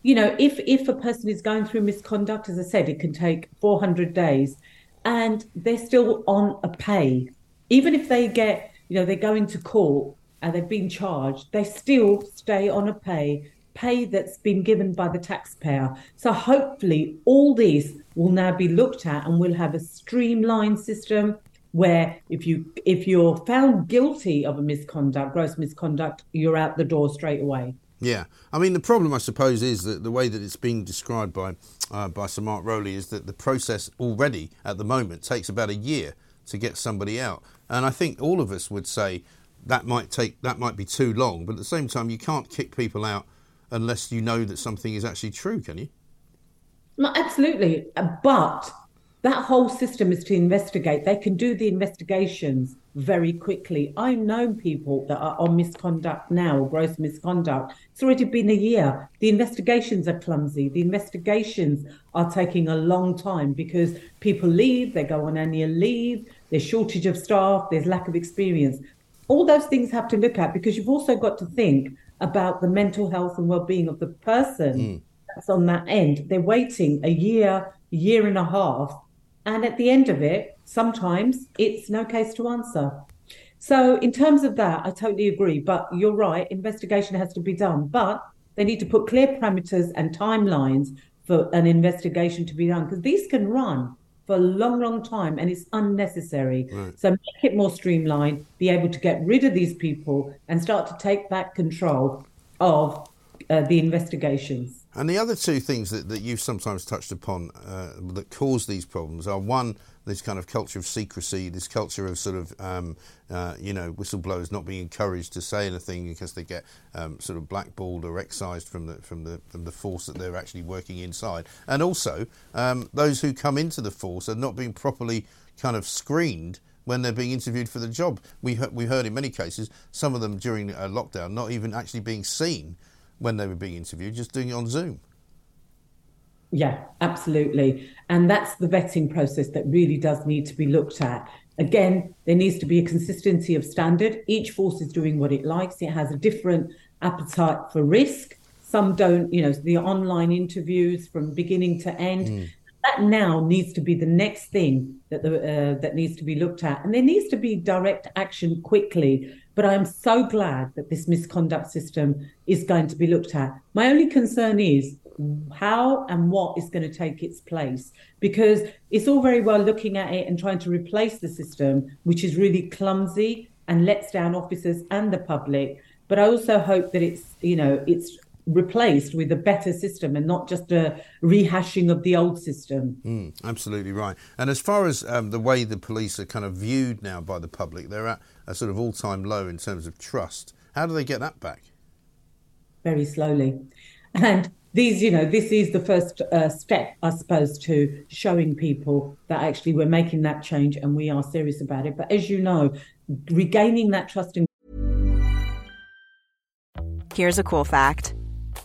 You know, if if a person is going through misconduct, as I said, it can take 400 days, and they're still on a pay, even if they get, you know, they're going to court and they've been charged, they still stay on a pay pay that's been given by the taxpayer. So hopefully all these will now be looked at and we'll have a streamlined system where if you if you're found guilty of a misconduct, gross misconduct, you're out the door straight away. Yeah, I mean the problem, I suppose, is that the way that it's being described by uh, by Sir Mark Rowley is that the process already at the moment takes about a year to get somebody out, and I think all of us would say that might take that might be too long. But at the same time, you can't kick people out unless you know that something is actually true, can you? No, absolutely. But that whole system is to investigate. They can do the investigations very quickly. I know people that are on misconduct now, gross misconduct. It's already been a year. The investigations are clumsy. The investigations are taking a long time because people leave, they go on annual leave, there's shortage of staff, there's lack of experience. All those things have to look at because you've also got to think about the mental health and well-being of the person mm. that's on that end. They're waiting a year, year and a half, and at the end of it, sometimes it's no case to answer. So, in terms of that, I totally agree. But you're right, investigation has to be done. But they need to put clear parameters and timelines for an investigation to be done because these can run for a long, long time and it's unnecessary. Right. So make it more streamlined, be able to get rid of these people and start to take back control of uh, the investigations. And the other two things that, that you've sometimes touched upon uh, that cause these problems are one, this kind of culture of secrecy, this culture of sort of, um, uh, you know, whistleblowers not being encouraged to say anything because they get um, sort of blackballed or excised from the from the from the force that they're actually working inside, and also um, those who come into the force are not being properly kind of screened when they're being interviewed for the job. We we heard in many cases some of them during uh, lockdown not even actually being seen when they were being interviewed, just doing it on Zoom. Yeah, absolutely. And that's the vetting process that really does need to be looked at. Again, there needs to be a consistency of standard. Each force is doing what it likes, it has a different appetite for risk. Some don't, you know, the online interviews from beginning to end. Mm. That now needs to be the next thing that the, uh, that needs to be looked at, and there needs to be direct action quickly. But I'm so glad that this misconduct system is going to be looked at. My only concern is how and what is going to take its place because it's all very well looking at it and trying to replace the system which is really clumsy and lets down officers and the public but i also hope that it's you know it's replaced with a better system and not just a rehashing of the old system. Mm, absolutely right. And as far as um, the way the police are kind of viewed now by the public, they're at a sort of all time low in terms of trust. How do they get that back? Very slowly. And these, you know, this is the first uh, step, I suppose, to showing people that actually we're making that change and we are serious about it. But as you know, regaining that trust in. Here's a cool fact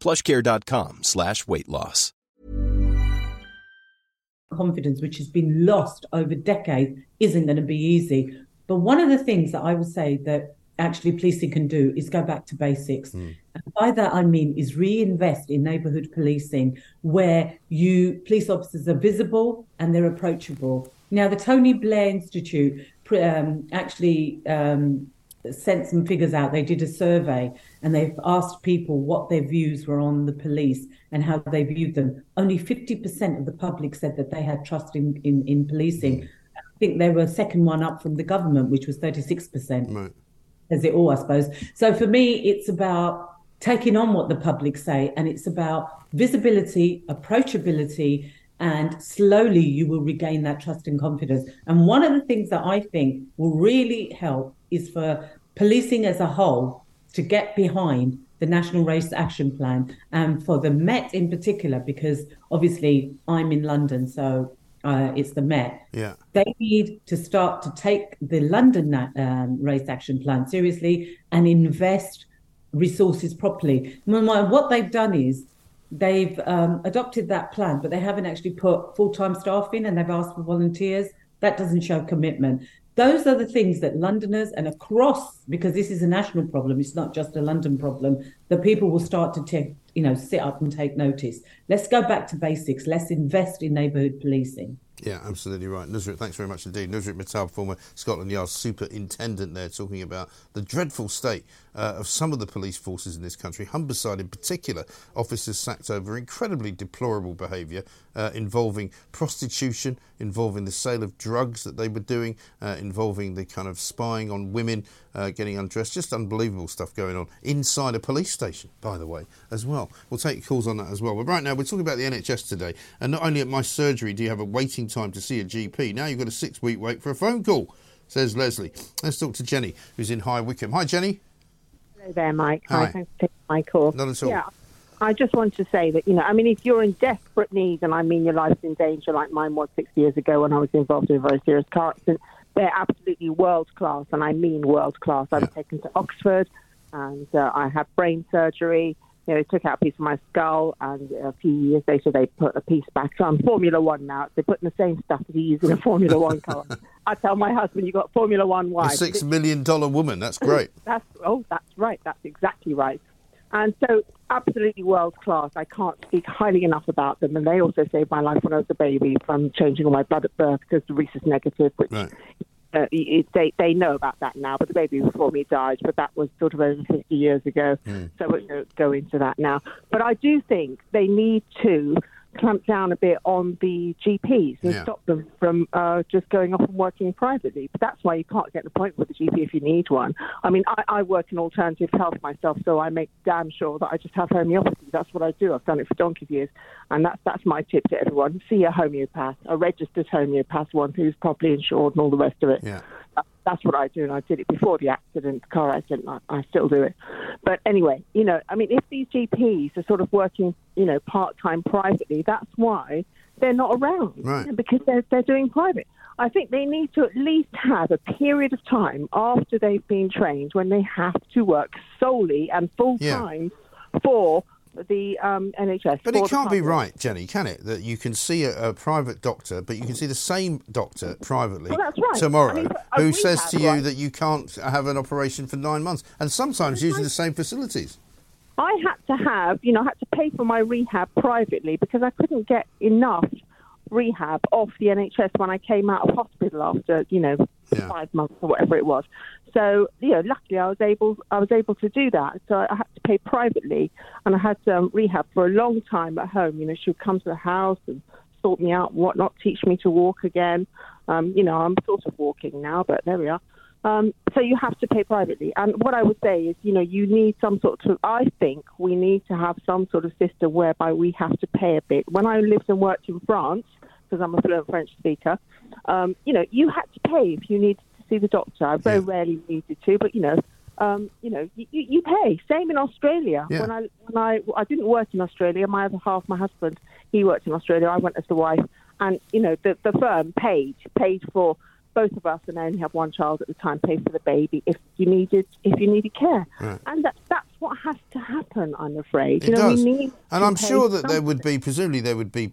plushcare.com slash weight loss. Confidence, which has been lost over decades, isn't going to be easy. But one of the things that I would say that actually policing can do is go back to basics. Mm. And by that I mean is reinvest in neighborhood policing where you police officers are visible and they're approachable. Now the Tony Blair Institute um, actually um, sent some figures out. They did a survey and they've asked people what their views were on the police and how they viewed them. Only 50% of the public said that they had trust in, in, in policing. Mm. I think they were second one up from the government, which was 36%. Right. As it all, I suppose. So for me, it's about taking on what the public say and it's about visibility, approachability, and slowly you will regain that trust and confidence. And one of the things that I think will really help is for policing as a whole to get behind the National Race Action Plan and for the Met in particular, because obviously I'm in London, so uh, it's the Met. Yeah. They need to start to take the London um, Race Action Plan seriously and invest resources properly. What they've done is they've um, adopted that plan, but they haven't actually put full time staff in and they've asked for volunteers. That doesn't show commitment. Those are the things that Londoners and across, because this is a national problem, it's not just a London problem, that people will start to take, you know, sit up and take notice. Let's go back to basics. Let's invest in neighbourhood policing. Yeah, absolutely right. Nusrit, thanks very much indeed. Nusrit Mehtab, former Scotland Yard superintendent there, talking about the dreadful state uh, of some of the police forces in this country. Humberside, in particular, officers sacked over incredibly deplorable behaviour uh, involving prostitution, involving the sale of drugs that they were doing, uh, involving the kind of spying on women uh, getting undressed. Just unbelievable stuff going on inside a police station, by the way, as well. We'll take calls on that as well. But right now, we're talking about the NHS today. And not only at my surgery do you have a waiting time to see a GP, now you've got a six week wait for a phone call, says Leslie. Let's talk to Jenny, who's in High Wycombe. Hi, Jenny. Hello there, Mike. Hi. Hi thanks for taking my call. Not at all. Yeah. I just want to say that, you know, I mean, if you're in desperate need, and I mean your life's in danger, like mine was six years ago when I was involved in a very serious car accident, they're absolutely world class, and I mean world class. I was yeah. taken to Oxford, and uh, I had brain surgery. You know, they took out a piece of my skull, and a few years later, they put a piece back. So I'm Formula One now. They're putting the same stuff that you use in a Formula One car. I tell my husband, "You got Formula One wife." A six million dollar woman. That's great. that's oh, that's right. That's exactly right. And so, absolutely world class. I can't speak highly enough about them. And they also saved my life when I was a baby from changing all my blood at birth because the rhesus negative, which right. Uh, they they know about that now. But the baby before me died, but that was sort of over 50 years ago. Mm. So we won't go into that now. But I do think they need to clamp down a bit on the GPs and yeah. stop them from uh, just going off and working privately. But that's why you can't get an appointment with a GP if you need one. I mean, I, I work in alternative health myself, so I make damn sure that I just have homeopathy. That's what I do. I've done it for donkey's years, and that's that's my tip to everyone: see a homeopath, a registered homeopath, one who's properly insured, and all the rest of it. Yeah that's what I do, and I did it before the accident, the car accident. I, I still do it. But anyway, you know, I mean, if these GPs are sort of working, you know, part time privately, that's why they're not around right. because they're they're doing private. I think they need to at least have a period of time after they've been trained when they have to work solely and full time yeah. for the um, NHS. But it can't be right, Jenny, can it? That you can see a, a, private doctor, but you can see the same doctor privately well, right. tomorrow, I mean, who says to you right. that you can't have an operation for nine months, and sometimes using the same facilities. I had to have, you know, I had to pay for my rehab privately because I couldn't get enough rehab off the NHS when I came out of hospital after, you know, yeah. five months or whatever it was. So, you know, luckily I was able I was able to do that. So I had to pay privately, and I had um, rehab for a long time at home. You know, she would come to the house and sort me out, whatnot, teach me to walk again. Um, you know, I'm sort of walking now, but there we are. Um, so you have to pay privately. And what I would say is, you know, you need some sort of, I think we need to have some sort of system whereby we have to pay a bit. When I lived and worked in France, because I'm a fluent French speaker, um, you know, you had to pay if you need to see the doctor. I very yeah. rarely needed to, but you know, um, you know, you, you, pay. Same in Australia. Yeah. When I when I I didn't work in Australia. My other half, my husband, he worked in Australia. I went as the wife, and you know, the the firm paid paid for both of us, and I only have one child at the time, paid for the baby if you needed if you needed care, right. and that, that's what has to happen. I'm afraid. It you know, does. and I'm sure that something. there would be, presumably, there would be,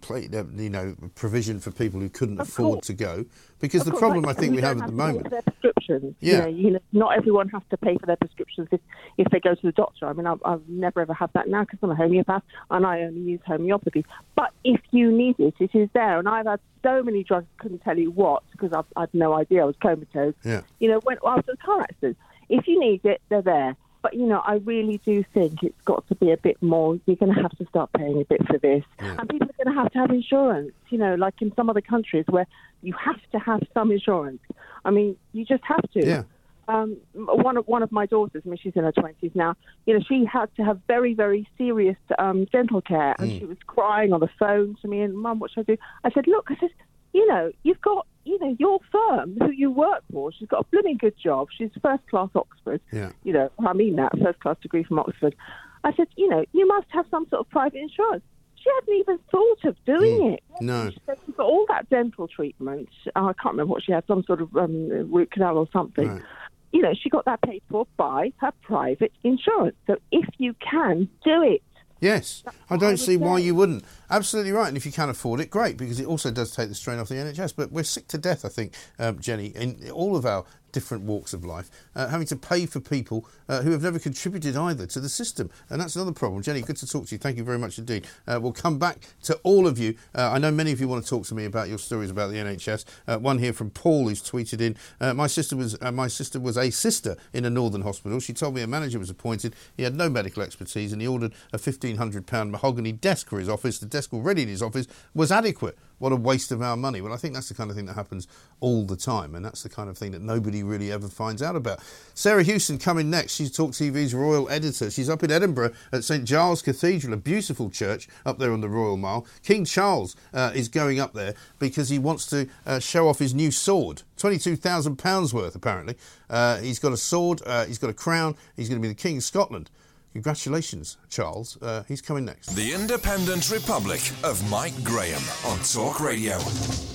you know, provision for people who couldn't of afford course. to go. Because of the course, problem I think we have at the moment. Their prescriptions. Yeah. You know, you know, not everyone has to pay for their prescriptions if, if they go to the doctor. I mean, I've, I've never ever had that now because I'm a homeopath and I only use homeopathy. But if you need it, it is there. And I've had so many drugs, I couldn't tell you what because I've, I had no idea. I was comatose. Yeah. You know, when after the car accident, if you need it, they're there. But you know, I really do think it's got to be a bit more. You're going to have to start paying a bit for this, yeah. and people are going to have to have insurance. You know, like in some other countries where you have to have some insurance. I mean, you just have to. Yeah. Um, one of one of my daughters, I mean, she's in her twenties now. You know, she had to have very, very serious um, dental care, and mm. she was crying on the phone to me. And Mum, what should I do? I said, Look, I said, you know, you've got you know, your firm who you work for, she's got a blooming good job. She's first class Oxford. Yeah. You know, I mean that, first class degree from Oxford. I said, you know, you must have some sort of private insurance. She hadn't even thought of doing mm. it. No. She said she's got all that dental treatment. Oh, I can't remember what she had, some sort of um, root canal or something. Right. You know, she got that paid for by her private insurance. So if you can, do it. Yes, I don't see why you wouldn't. Absolutely right. And if you can't afford it, great, because it also does take the strain off the NHS. But we're sick to death, I think, um, Jenny, in all of our different walks of life, uh, having to pay for people uh, who have never contributed either to the system. And that's another problem. Jenny, good to talk to you. Thank you very much indeed. Uh, we'll come back to all of you. Uh, I know many of you want to talk to me about your stories about the NHS. Uh, one here from Paul who's tweeted in, uh, my sister was my sister was a sister in a northern hospital. She told me a manager was appointed. He had no medical expertise and he ordered a £1,500 mahogany desk for his office. The desk already in his office was adequate what a waste of our money. Well, I think that's the kind of thing that happens all the time, and that's the kind of thing that nobody really ever finds out about. Sarah Hewson coming next. She's Talk TV's royal editor. She's up in Edinburgh at St Giles Cathedral, a beautiful church up there on the Royal Mile. King Charles uh, is going up there because he wants to uh, show off his new sword. £22,000 worth, apparently. Uh, he's got a sword, uh, he's got a crown, he's going to be the King of Scotland. Congratulations, Charles. Uh, he's coming next. The Independent Republic of Mike Graham on Talk Radio.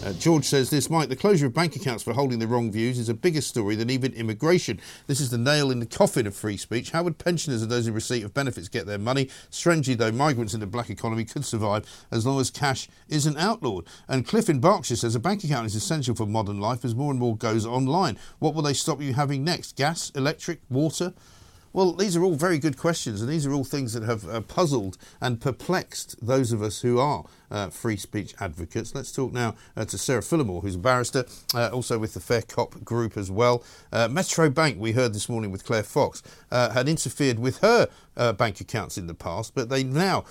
Uh, George says this Mike, the closure of bank accounts for holding the wrong views is a bigger story than even immigration. This is the nail in the coffin of free speech. How would pensioners and those in receipt of benefits get their money? Strangely, though, migrants in the black economy could survive as long as cash isn't outlawed. And Cliff in Berkshire says a bank account is essential for modern life as more and more goes online. What will they stop you having next? Gas, electric, water? Well, these are all very good questions, and these are all things that have uh, puzzled and perplexed those of us who are uh, free speech advocates. Let's talk now uh, to Sarah Phillimore, who's a barrister, uh, also with the Fair Cop group as well. Uh, Metro Bank, we heard this morning with Claire Fox, uh, had interfered with her bank accounts in the past, but they now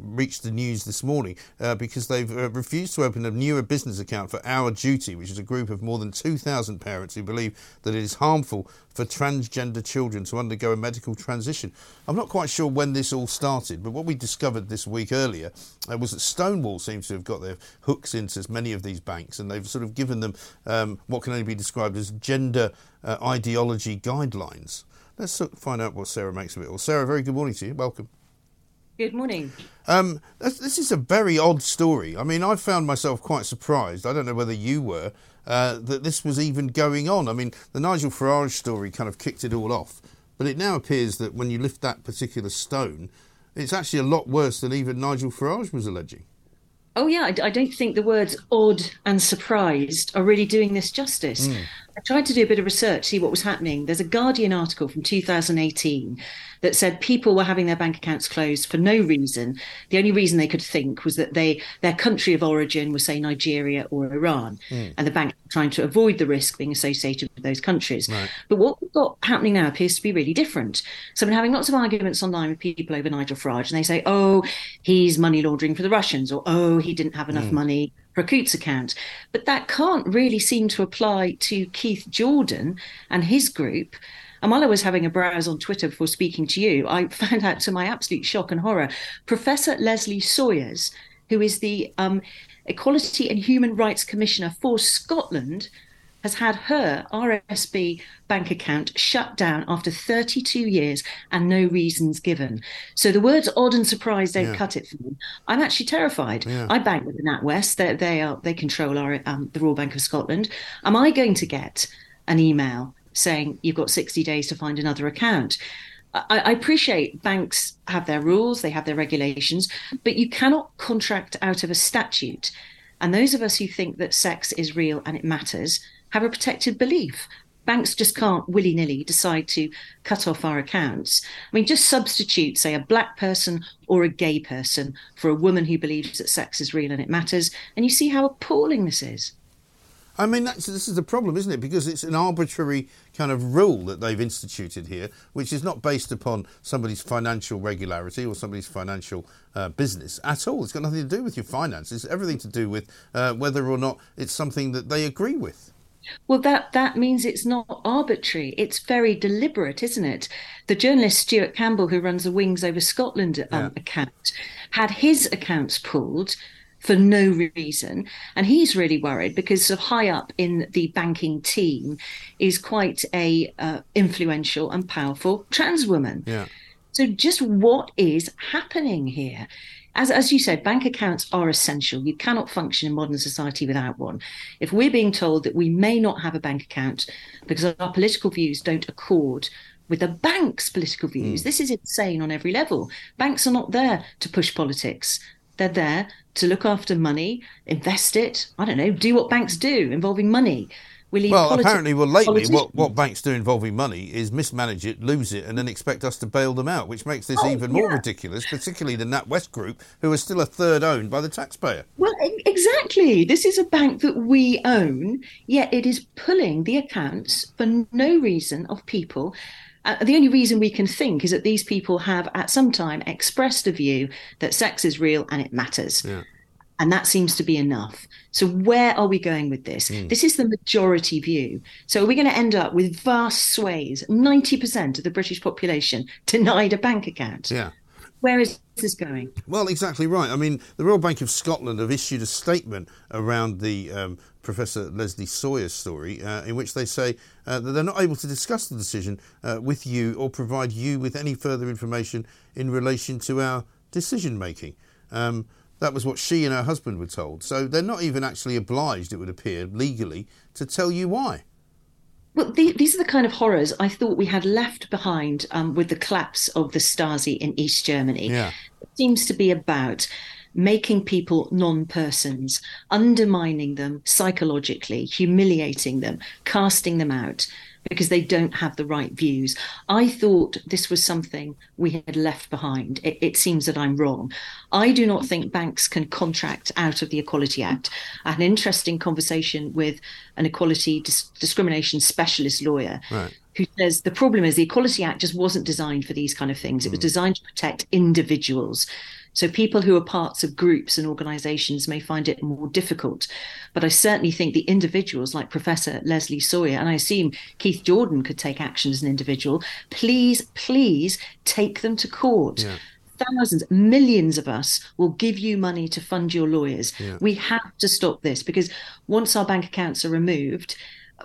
reached the news this morning because they've refused to open a newer business account for Our Duty, which is a group of more than 2,000 parents who believe that it is harmful for transgender children to undergo a medical transition. I'm not quite sure when this all started, but what we discovered this week earlier was that Stonewall seems to have got their hooks into many of these banks, and they've sort of given them um, what can only be described as gender uh, ideology guidelines. Let's find out what Sarah makes of it. Well, Sarah, very good morning to you. Welcome. Good morning. Um, this is a very odd story. I mean, I found myself quite surprised. I don't know whether you were. Uh, that this was even going on. I mean, the Nigel Farage story kind of kicked it all off, but it now appears that when you lift that particular stone, it's actually a lot worse than even Nigel Farage was alleging. Oh, yeah, I, I don't think the words odd and surprised are really doing this justice. Mm. I tried to do a bit of research, see what was happening. There's a Guardian article from 2018 that said people were having their bank accounts closed for no reason. The only reason they could think was that they their country of origin was, say, Nigeria or Iran, mm. and the bank trying to avoid the risk being associated with those countries. Right. But what we've got happening now appears to be really different. So I've been having lots of arguments online with people over Nigel Farage, and they say, oh, he's money laundering for the Russians, or oh, he didn't have enough mm. money Coutts account. But that can't really seem to apply to Keith Jordan and his group. And while I was having a browse on Twitter before speaking to you, I found out to my absolute shock and horror, Professor Lesley Sawers, who is the um, Equality and Human Rights Commissioner for Scotland, has had her RSB bank account shut down after 32 years and no reasons given. So the words odd and surprised don't Yeah. cut it for me. I'm actually terrified. Yeah. I bank with the NatWest. They, they are they control our um, the Royal Bank of Scotland. Am I going to get an email saying you've got 60 days to find another account? I, I appreciate banks have their rules, they have their regulations, but you cannot contract out of a statute. And those of us who think that sex is real and it matters have a protected belief. Banks just can't willy nilly decide to cut off our accounts. I mean, just substitute, say, a black person or a gay person for a woman who believes that sex is real and it matters, and you see how appalling this is. I mean, this is the problem, isn't it? Because it's an arbitrary kind of rule that they've instituted here, which is not based upon somebody's financial regularity or somebody's financial uh, business at all. It's got nothing to do with your finances. It's everything to do with uh, whether or not it's something that they agree with. Well, that that means it's not arbitrary. It's very deliberate, isn't it? The journalist Stuart Campbell, who runs the Wings Over Scotland um, account, had his accounts pulled for no reason, and he's really worried because of high up in the banking team is quite a uh, influential and powerful trans woman. Yeah. So, just what is happening here? As, as you said, bank accounts are essential. You cannot function in modern society without one. If we're being told that we may not have a bank account because our political views don't accord with the bank's political views, hmm. this is insane on every level. Banks are not there to push politics. They're there to look after money, invest it. I don't know, do what banks do involving money. We leave Well, politi- apparently, well, lately, what, what banks do involving money is mismanage it, lose it, and then expect us to bail them out, which makes this Oh, even more ridiculous, particularly the NatWest Group, who are still a third owned by the taxpayer. Well, exactly. This is a bank that we own, yet it is pulling the accounts for no reason of people. Uh, the only reason we can think is that these people have at some time expressed a view that sex is real and it matters. And that seems to be enough. So, where are we going with this? This is the majority view. So, are we going to end up with vast swathes, 90% of the British population denied a bank account? Yeah. Where is this going? Well, exactly right. I mean, the Royal Bank of Scotland have issued a statement around the um, Professor Lesley Sawyer story, uh, in which they say uh, that they're not able to discuss the decision uh, with you or provide you with any further information in relation to our decision making. Um, that was what she and her husband were told. So they're not even actually obliged, it would appear, legally, to tell you why. Well, the, these are the kind of horrors I thought we had left behind um, with the collapse of the Stasi in East Germany. Yeah. It seems to be about making people non persons, undermining them psychologically, humiliating them, casting them out because they don't have the right views. I thought this was something we had left behind. It, it seems that I'm wrong. I do not think banks can contract out of the Equality Act. I had an interesting conversation with an equality dis- discrimination specialist lawyer Right. who says the problem is the Equality Act just wasn't designed for these kind of things. It was hmm. designed to protect individuals. So people who are parts of groups and organizations may find it more difficult. But I certainly think the individuals like Professor Lesley Sawyer, and I assume Keith Jordan could take action as an individual, please, please take them to court. Yeah. Thousands, millions of us will give you money to fund your lawyers. Yeah. We have to stop this because once our bank accounts are removed,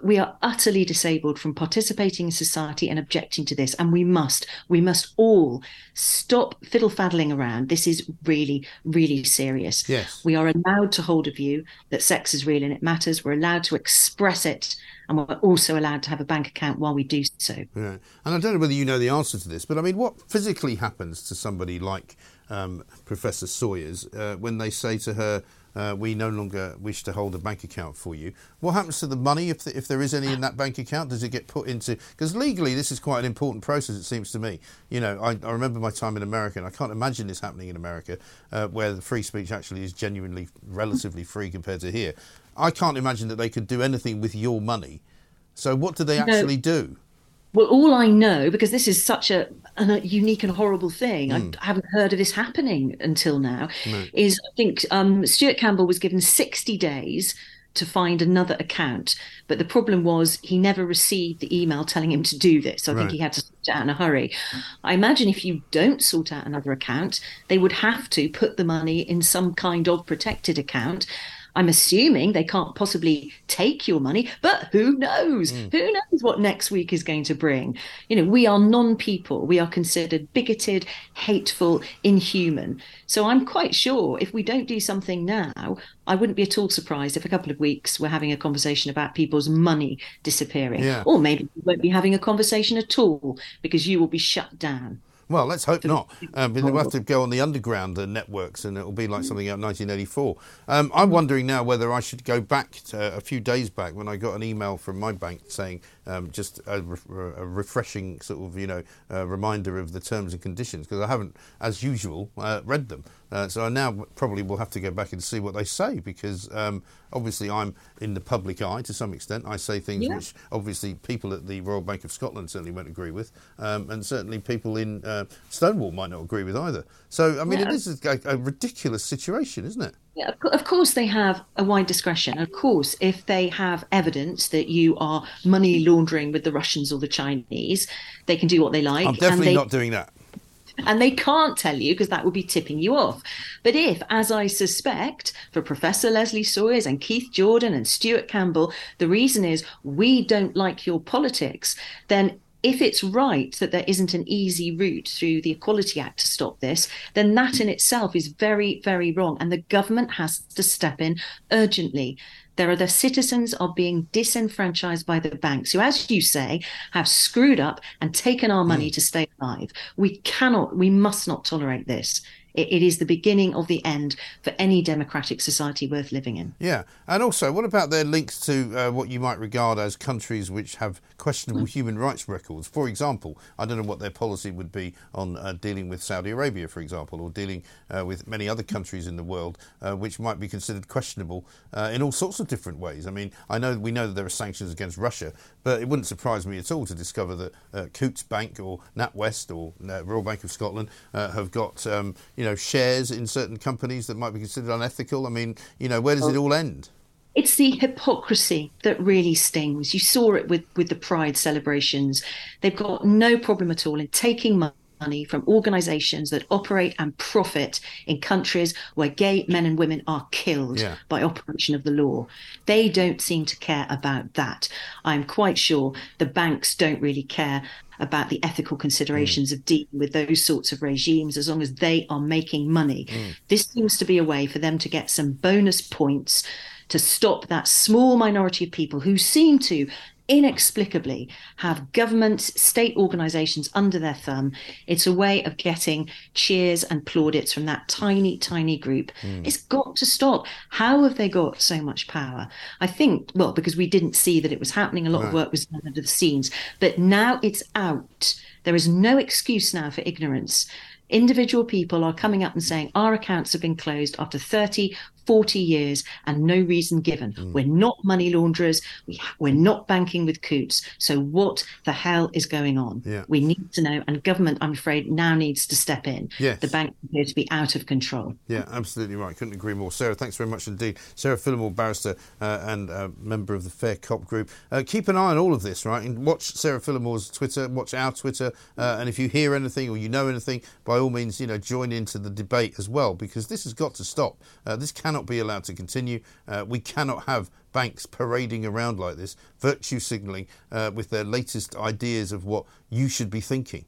we are utterly disabled from participating in society and objecting to this. And we must, we must all stop fiddle faddling around. This is really, really serious. Yes. We are allowed to hold a view that sex is real and it matters. We're allowed to express it. And we're also allowed to have a bank account while we do so. Yeah. And I don't know whether you know the answer to this, but I mean, what physically happens to somebody like um, Professor Sawyer's uh, when they say to her, uh, we no longer wish to hold a bank account for you. What happens to the money if, the, if there is any in that bank account? Does it get put into? Because legally, this is quite an important process. It seems to me. You know, I, I remember my time in America, and I can't imagine this happening in America, uh, where the free speech actually is genuinely relatively free compared to here. I can't imagine that they could do anything with your money. So, what do they No. actually do? Well, all I know, because this is such a, a unique and horrible thing, Hmm. I haven't heard of this happening until now, is I think um, Stuart Campbell was given 60 days to find another account. But the problem was he never received the email telling him to do this. So I think he had to sort it out in a hurry. I imagine if you don't sort out another account, they would have to put the money in some kind of protected account. I'm assuming they can't possibly take your money, but who knows? Mm. Who knows what next week is going to bring? You know, we are non people. We are considered bigoted, hateful, inhuman. So I'm quite sure if we don't do something now, I wouldn't be at all surprised if a couple of weeks we're having a conversation about people's money disappearing. Yeah. Or maybe we won't be having a conversation at all because you will be shut down. Well, let's hope not. Um, we'll have to go on the underground uh, networks, and it'll be like something out 1984. Um, I'm wondering now whether I should go back to a few days back when I got an email from my bank saying um, just a, re- a, refreshing sort of you know uh, reminder of the terms and conditions because I haven't, as usual, uh, read them. Uh, so I now probably will have to go back and see what they say because um, obviously I'm in the public eye to some extent. I say things yeah. which obviously people at the Royal Bank of Scotland certainly won't agree with, um, and certainly people in uh, Stonewall might not agree with either. So I mean, yeah. it is a, a, ridiculous situation, isn't it? Yeah, of course they have a wide discretion. Of course, if they have evidence that you are money laundering with the Russians or the Chinese, they can do what they like. I'm definitely they, not doing that and they can't tell you because that would be tipping you off. But if, as I suspect, for Professor Lesley Sawers and Keith Jordan and Stuart Campbell, the reason is we don't like your politics, then if it's right that there isn't an easy route through the Equality Act to stop this, then that in itself is very, very wrong. And the government has to step in urgently. There are the citizens are being disenfranchised by the banks, who, as you say, have screwed up and taken our money mm. to stay alive. We cannot, we must not tolerate this. It, it is the beginning of the end for any democratic society worth living in. Yeah, and also, what about their links to uh, what you might regard as countries which have questionable mm. human rights records? For example, I don't know what their policy would be on uh, dealing with Saudi Arabia, for example, or dealing uh, with many other countries in the world uh, which might be considered questionable uh, in all sorts of different ways. I mean, I know we know that there are sanctions against Russia, but it wouldn't surprise me at all to discover that uh, Coutts Bank or NatWest or Royal Bank of Scotland have got um, you know, shares in certain companies that might be considered unethical? I mean, you know, where does it all end? It's the hypocrisy that really stings. You saw it with, with the Pride celebrations. They've got no problem at all in taking money money from organizations that operate and profit in countries where gay men and women are killed yeah. by operation of the law. They don't seem to care about that. I'm quite sure the banks don't really care about the ethical considerations mm. of dealing with those sorts of regimes as long as they are making money. Mm. This seems to be a way for them to get some bonus points to stop that small minority of people who seem to inexplicably have governments, state organizations under their thumb. It's a way of getting cheers and plaudits from that tiny, tiny group. Mm. It's got to stop. How have they got so much power? I think, well, because we didn't see that it was happening. A lot right. of work was done under the scenes, but now it's out. There is no excuse now for ignorance individual people are coming up and saying our accounts have been closed after 30 40 years and no reason given. Mm. We're not money launderers. We, we're not banking with Coutts. So what the hell is going on? Yeah. We need to know. And government, I'm afraid, now needs to step in. Yes. The bank appears to be out of control. Yeah, absolutely right. Couldn't agree more. Sarah, thanks very much indeed. Sarah Phillimore, barrister uh, and uh, member of the Fair Cop Group. Uh, keep an eye on all of this, right? And watch Sarah Phillimore's Twitter, watch our Twitter. Uh, and if you hear anything or you know anything, by all means, you know, join into the debate as well, because this has got to stop. Uh, this cannot be allowed to continue. Uh, we cannot have banks parading around like this, virtue signalling uh, with their latest ideas of what you should be thinking.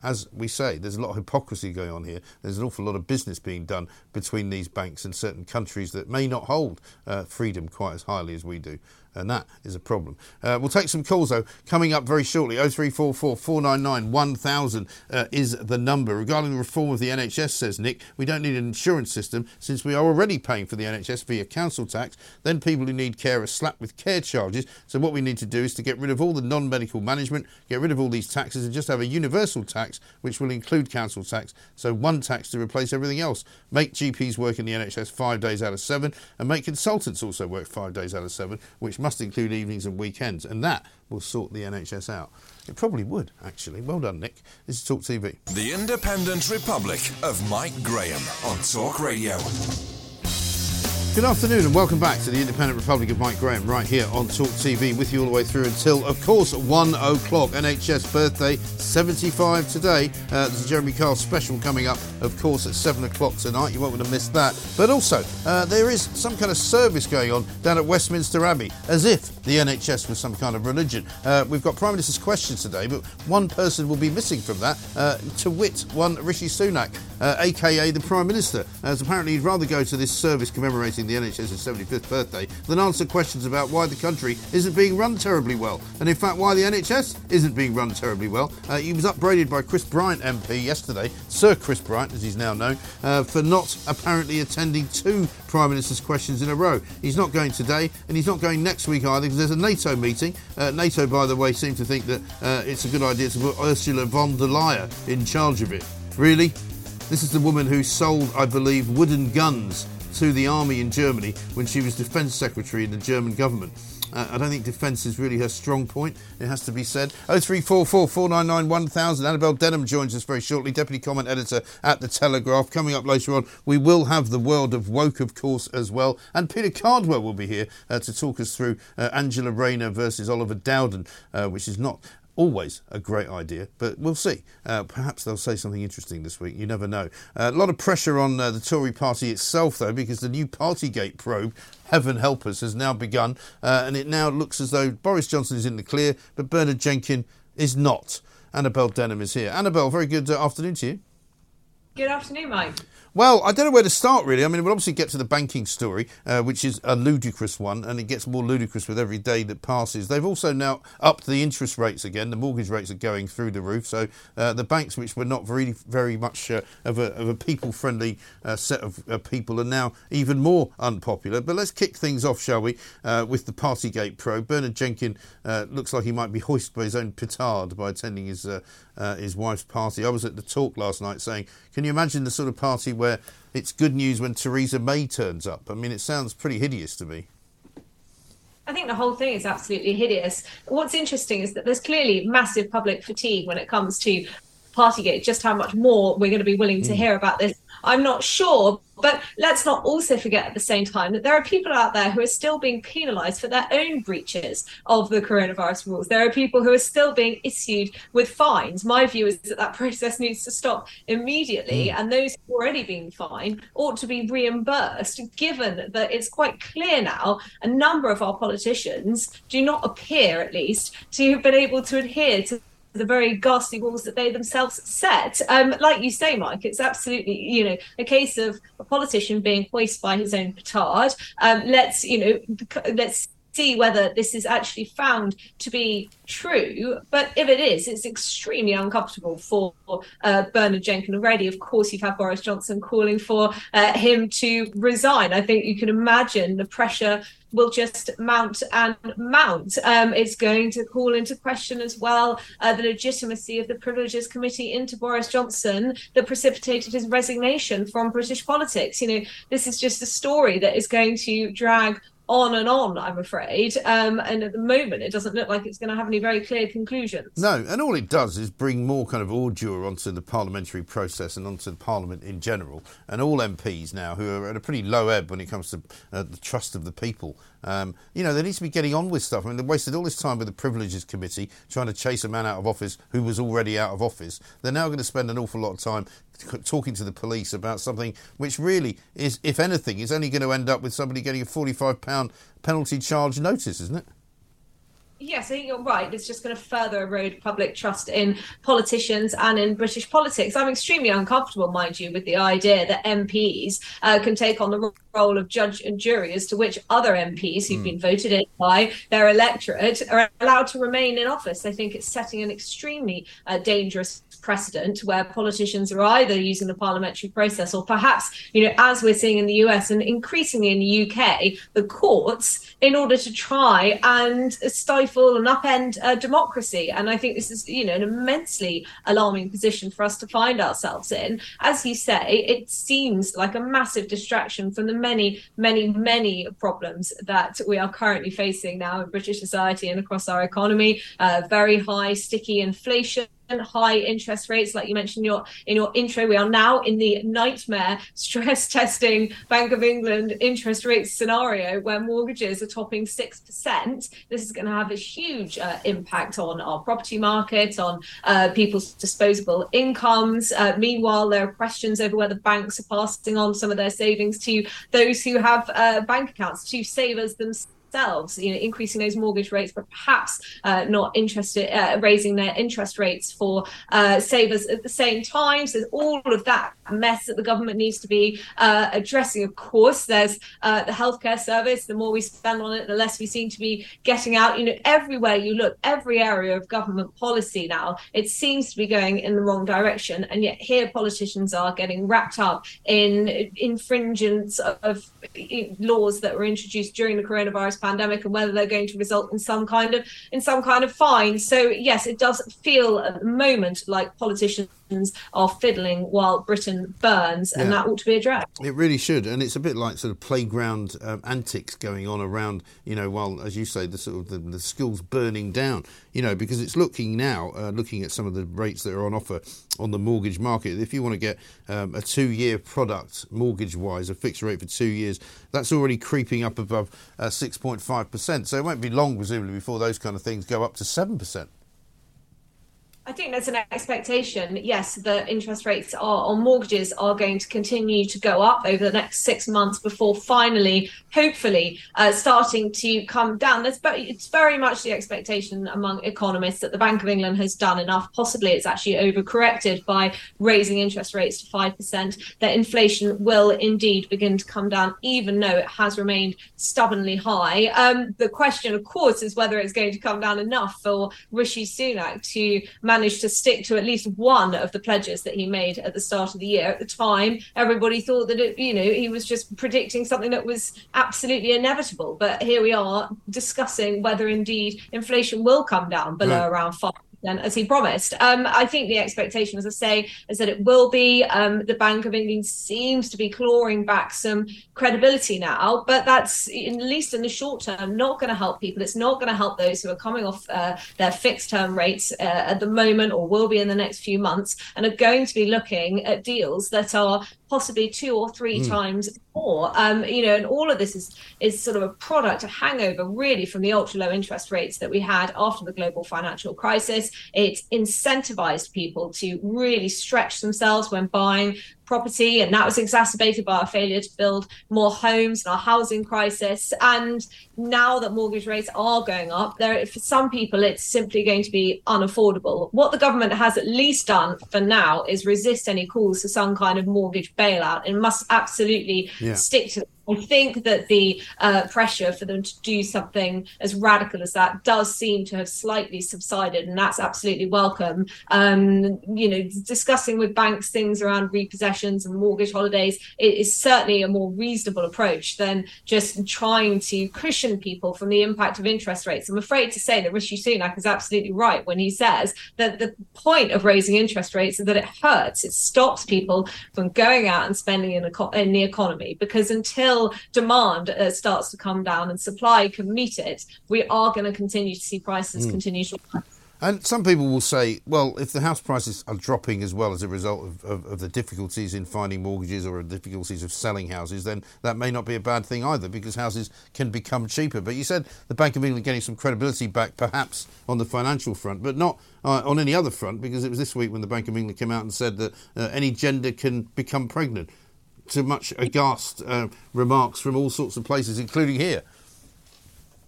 As we say, there's a lot of hypocrisy going on here. There's an awful lot of business being done between these banks and certain countries that may not hold uh, freedom quite as highly as we do and that is a problem. Uh, we'll take some calls though coming up very shortly. 0344 499 1000 uh, is the number. Regarding the reform of the NHS, says Nick, we don't need an insurance system since we are already paying for the NHS via council tax. Then people who need care are slapped with care charges. So what we need to do is to get rid of all the non-medical management, get rid of all these taxes, and just have a universal tax which will include council tax. So one tax to replace everything else. Make GPs work in the NHS five days out of seven, and make consultants also work five days out of seven, which must include evenings and weekends, and that will sort the NHS out. It probably would, actually. Well done, Nick. This is Talk TV. The Independent Republic of Mike Graham on Talk Radio. Good afternoon and welcome back to the Independent Republic of Mike Graham right here on Talk TV with you all the way through until, of course, 1 o'clock. NHS birthday, 75 today. Uh, there's a Jeremy Kyle special coming up, of course, at 7 o'clock tonight. You won't want to miss that. But also, uh, there is some kind of service going on down at Westminster Abbey, as if the NHS was some kind of religion. Uh, we've got Prime Minister's questions today, but one person will be missing from that, uh, to wit, one Rishi Sunak, aka uh, the Prime Minister, as apparently he'd rather go to this service commemorating the NHS's 75th birthday than answer questions about why the country isn't being run terribly well. And in fact, why the NHS isn't being run terribly well. Uh, he was upbraided by Chris Bryant MP yesterday, Sir Chris Bryant, as he's now known, uh, for not apparently attending two Prime Minister's questions in a row. He's not going today, and he's not going next week either, because there's a NATO meeting. Uh, NATO, by the way, seem to think that uh, it's a good idea to put Ursula von der Leyen in charge of it. Really? This is the woman who sold, I believe, wooden guns to the army in Germany when she was defence secretary in the German government. Uh, I don't think defence is really her strong point, it has to be said. 0344 499 1000. Annabel Denham joins us very shortly, Deputy Comment Editor at The Telegraph. Coming up later on, we will have the world of woke, of course, as well. And Peter Cardwell will be here uh, to talk us through uh, Angela Rayner versus Oliver Dowden, uh, which is not always a great idea, but we'll see. Uh, perhaps they'll say something interesting this week. You never know. Uh, a lot of pressure on uh, the Tory party itself, though, because the new Partygate probe, heaven help us, has now begun, uh, and it now looks as though Boris Johnson is in the clear, but Bernard Jenkin is not. Annabel Denham is here. Annabel, very good uh, afternoon to you. Good afternoon, Mike. Well, I don't know where to start really. I mean, we'll obviously get to the banking story, uh, which is a ludicrous one, and it gets more ludicrous with every day that passes. They've also now upped the interest rates again. The mortgage rates are going through the roof. So uh, the banks, which were not very, very much uh, of, a, a people-friendly uh, set of uh, people, are now even more unpopular. But let's kick things off, shall we, uh, with the Partygate probe. Bernard Jenkin looks like he might be hoisted by his own petard by attending his his wife's party. I was at the talk last night saying, can you imagine the sort of party where it's good news when Theresa May turns up? I mean, it sounds pretty hideous to me. I think the whole thing is absolutely hideous. What's interesting is that there's clearly massive public fatigue when it comes to Partygate, just how much more we're going to be willing to mm. hear about this. I'm not sure, but let's not also forget at the same time that there are people out there who are still being penalized for their own breaches of the coronavirus rules. There are people who are still being issued with fines. My view is that that process needs to stop immediately, mm. and those who are already being fined ought to be reimbursed, given that it's quite clear now a number of our politicians do not appear, at least, to have been able to adhere to the very ghastly rules that they themselves set. Um, like you say, Mike, it's absolutely you know a case of a politician being hoisted by his own petard. Um, let's you know let's see whether this is actually found to be true. But if it is, it's extremely uncomfortable for uh, Bernard Jenkin already. Of course, you've had Boris Johnson calling for uh, him to resign. I think you can imagine the pressure will just mount and mount. Um, it's going to call into question as well uh, the legitimacy of the Privileges Committee into Boris Johnson that precipitated his resignation from British politics. You know, this is just a story that is going to drag on and on, I'm afraid. Um, and at the moment, it doesn't look like it's going to have any very clear conclusions. No, and all it does is bring more kind of ordure onto the parliamentary process and onto the parliament in general. And all MPs now, who are at a pretty low ebb when it comes to uh, the trust of the people, um, you know, they need to be getting on with stuff. I mean, they wasted all this time with the Privileges Committee trying to chase a man out of office who was already out of office. They're now going to spend an awful lot of time talking to the police about something which really is, if anything, is only going to end up with somebody getting a £45 penalty charge notice, isn't it? Yes, I think you're right. It's just going to further erode public trust in politicians and in British politics. I'm extremely uncomfortable, mind you, with the idea that MPs uh, can take on the role of judge and jury as to which other MPs who've mm. been voted in by their electorate are allowed to remain in office. I think it's setting an extremely uh, dangerous precedent where politicians are either using the parliamentary process or perhaps, you know, as we're seeing in the US and increasingly in the UK, the courts in order to try and stifle and upend uh, democracy. And I think this is, you know, an immensely alarming position for us to find ourselves in. As you say, it seems like a massive distraction from the many, many, many problems that we are currently facing now in British society and across our economy. Uh, very high, sticky inflation high interest rates, like you mentioned in your in your intro. We are now in the nightmare stress testing Bank of England interest rate scenario where mortgages are topping six percent. This is going to have a huge uh, impact on our property market, on uh, people's disposable incomes. Uh, meanwhile, there are questions over whether banks are passing on some of their savings to those who have uh, bank accounts, to savers themselves themselves, you know, increasing those mortgage rates, but perhaps uh, not interested uh, raising their interest rates for uh, savers at the same time. So all of that mess that the government needs to be uh, addressing. Of course, there's uh, the healthcare service. The more we spend on it, the less we seem to be getting out. You know, everywhere you look, every area of government policy now, it seems to be going in the wrong direction. And yet here, politicians are getting wrapped up in infringements of laws that were introduced during the coronavirus pandemic and whether they're going to result in some kind of in some kind of fine. So yes, it does feel at the moment like politicians are fiddling while Britain burns, and yeah. that ought to be addressed. It really should, and it's a bit like sort of playground um, antics going on around, you know, while as you say, the sort of the, the schools burning down, you know, because it's looking now, uh, looking at some of the rates that are on offer on the mortgage market. If you want to get um, a two-year product mortgage-wise, a fixed rate for two years, that's already creeping up above uh, 6.5%. So it won't be long, presumably, before those kind of things go up to 7%. I think there's an expectation, yes, that interest rates are, on mortgages are going to continue to go up over the next six months before finally, hopefully, uh, starting to come down. There's it's very much the expectation among economists that the Bank of England has done enough. Possibly it's actually overcorrected by raising interest rates to 5%, that inflation will indeed begin to come down, even though it has remained stubbornly high. Um, the question, of course, is whether it's going to come down enough for Rishi Sunak to manage managed to stick to at least one of the pledges that he made at the start of the year. At the time, everybody thought that it, you know he was just predicting something that was absolutely inevitable. But here we are discussing whether indeed inflation will come down below right. around five as he promised. Um, I think the expectation, as I say, is that it will be. Um, the Bank of England seems to be clawing back some credibility now, but that's at least in the short term not going to help people. It's not going to help those who are coming off uh, their fixed term rates uh, at the moment or will be in the next few months and are going to be looking at deals that are possibly two or three mm. times more. Um, you know, and all of this is is sort of a product, a hangover, really, from the ultra low interest rates that we had after the global financial crisis. It incentivized people to really stretch themselves when buying property, and that was exacerbated by our failure to build more homes and our housing crisis. And now that mortgage rates are going up, there for some people it's simply going to be unaffordable. What the government has at least done for now is resist any calls for some kind of mortgage bailout and must absolutely yeah. stick to I think that the uh, pressure for them to do something as radical as that does seem to have slightly subsided, and that's absolutely welcome. Um, you know, discussing with banks things around repossessions and mortgage holidays is certainly a more reasonable approach than just trying to cushion people from the impact of interest rates. I'm afraid to say that Rishi Sunak is absolutely right when he says that the point of raising interest rates is that it hurts, it stops people from going out and spending in, in the economy because until until demand uh, starts to come down and supply can meet it, we are going to continue to see prices mm. continue to rise. And some people will say, well, if the house prices are dropping as well as a result of, of, of, the difficulties in finding mortgages or difficulties of selling houses, then that may not be a bad thing either because houses can become cheaper. But you said the Bank of England getting some credibility back perhaps on the financial front, but not uh, on any other front because it was this week when the Bank of England came out and said that uh, any gender can become pregnant to much aghast uh, remarks from all sorts of places, including here.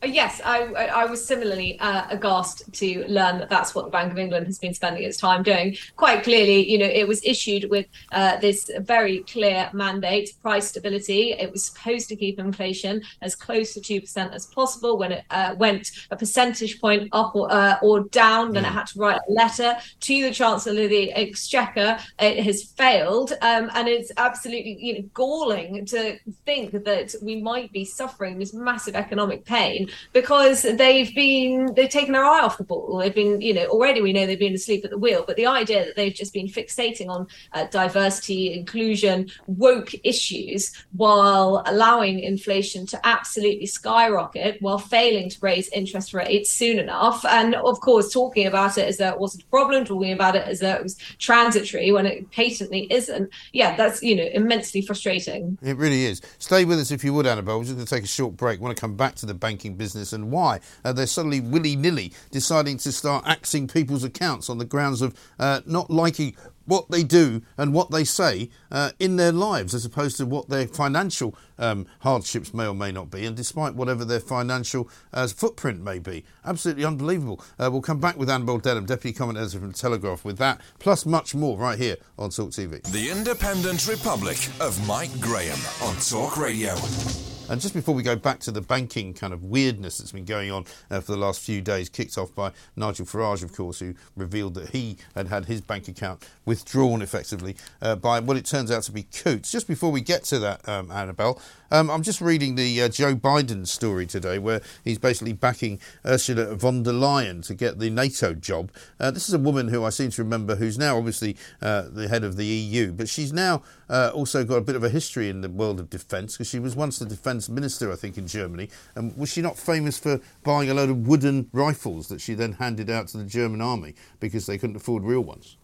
Uh, yes, I, I was similarly uh, aghast to learn that that's what the Bank of England has been spending its time doing. Quite clearly, you know, it was issued with uh, this very clear mandate, price stability. It was supposed to keep inflation as close to 2% as possible. When it uh, went a percentage point up or, uh, or down, then it had to write a letter to the Chancellor of the Exchequer. It has failed. Um, and it's absolutely you know, galling to think that we might be suffering this massive economic pain because they've been they've taken their eye off the ball. They've been, you know, already we know they've been asleep at the wheel, but the idea that they've just been fixating on uh, diversity, inclusion, woke issues while allowing inflation to absolutely skyrocket while failing to raise interest rates soon enough, and of course talking about it as though it wasn't a problem, talking about it as though it was transitory when it patently isn't. Yeah, that's you know immensely frustrating. It really is. Stay with us if you would, Annabel. We're just going to take a short break. I want to come back to the banking business and why uh, they're suddenly willy nilly deciding to start axing people's accounts on the grounds of uh, not liking what they do and what they say uh, in their lives, as opposed to what their financial um, hardships may or may not be, and despite whatever their financial uh, footprint may be. Absolutely unbelievable. Uh, we'll come back with Annabel Denham, Deputy Comment Editor from Telegraph, with that, plus much more right here on Talk TV. The Independent Republic of Mike Graham on Talk Radio. And just before we go back to the banking kind of weirdness that's been going on uh, for the last few days, kicked off by Nigel Farage, of course, who revealed that he had had his bank account withdrawn effectively uh, by what it turns out to be Coutts. Just before we get to that, um, Annabel, um, I'm just reading the uh, Joe Biden story today where he's basically backing Ursula von der Leyen to get the NATO job. Uh, this is a woman who I seem to remember who's now obviously uh, the head of the EU, but she's now uh, also got a bit of a history in the world of defence because she was once the defence minister, I think, in Germany. And was she not famous for buying a load of wooden rifles that she then handed out to the German army because they couldn't afford real ones?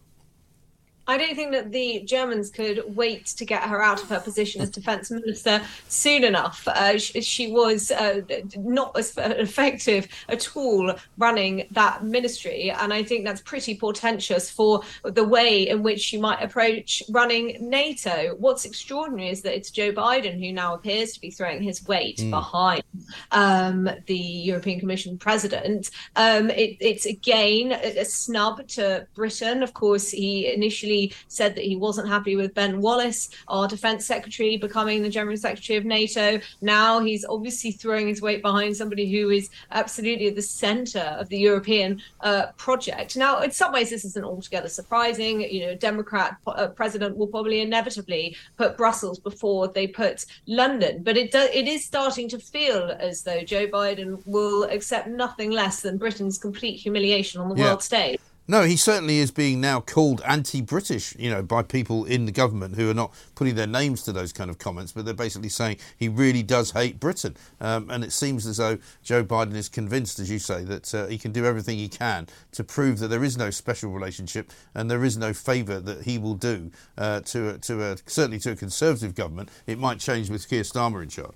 I don't think that the Germans could wait to get her out of her position as defence minister soon enough. Uh, she, she, was uh, not as effective at all running that ministry, and I think that's pretty portentous for the way in which she might approach running NATO. What's extraordinary is that it's Joe Biden who now appears to be throwing his weight mm. behind um, the European Commission president. Um, it, it's again a, a snub to Britain. Of course, he initially said that he wasn't happy with Ben Wallace, our defense secretary, becoming the general secretary of NATO. Now he's obviously throwing his weight behind somebody who is absolutely at the center of the European uh, project. Now, in some ways, this isn't altogether surprising. You know, a Democrat uh, president will probably inevitably put Brussels before they put London, but it does it is starting to feel as though Joe Biden will accept nothing less than Britain's complete humiliation on the yeah. world stage. No, he certainly is being now called anti-British, you know, by people in the government who are not putting their names to those kind of comments, but they're basically saying he really does hate Britain. Um, and it seems as though Joe Biden is convinced, as you say, that uh, he can do everything he can to prove that there is no special relationship and there is no favour that he will do uh, to a, to a, certainly to a Conservative government. It might change with Keir Starmer in charge.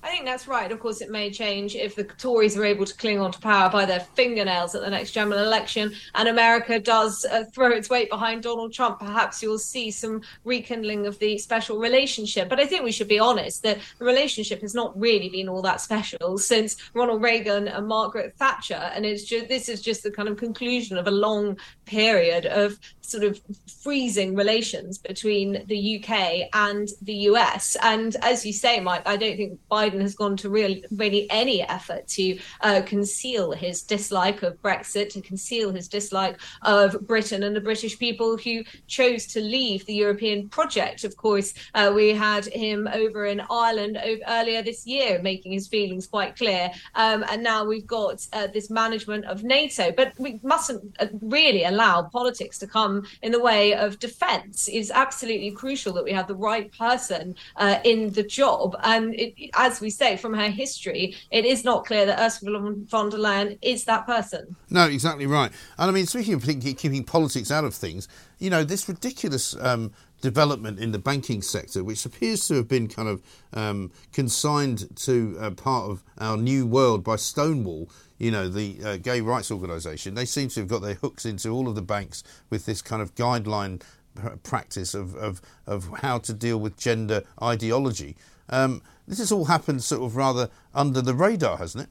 I think that's right. Of course, it may change if the Tories are able to cling on to power by their fingernails at the next general election and America does uh, throw its weight behind Donald Trump. Perhaps you'll see some rekindling of the special relationship. But I think we should be honest that the relationship has not really been all that special since Ronald Reagan and Margaret Thatcher. And it's just this is just the kind of conclusion of a long period of sort of freezing relations between the UK and the US. And as you say, Mike, I don't think Biden has gone to really, really any effort to uh, conceal his dislike of Brexit, to conceal his dislike of Britain and the British people who chose to leave the European project. Of course, uh, we had him over in Ireland over, earlier this year, making his feelings quite clear. Um, and now we've got uh, this management of NATO. But we mustn't uh, really allow politics to come in the way of defence. It's absolutely crucial that we have the right person uh, in the job. And it, as we say, from her history, it is not clear that Ursula von der Leyen is that person. No, exactly right. And I mean, speaking of keeping politics out of things, you know, this ridiculous um, development in the banking sector, which appears to have been kind of um, consigned to uh, part of our new world by Stonewall, you know, the uh, gay rights organisation, they seem to have got their hooks into all of the banks with this kind of guideline practice of, of, of how to deal with gender ideology. Um, this has all happened sort of rather under the radar, hasn't it?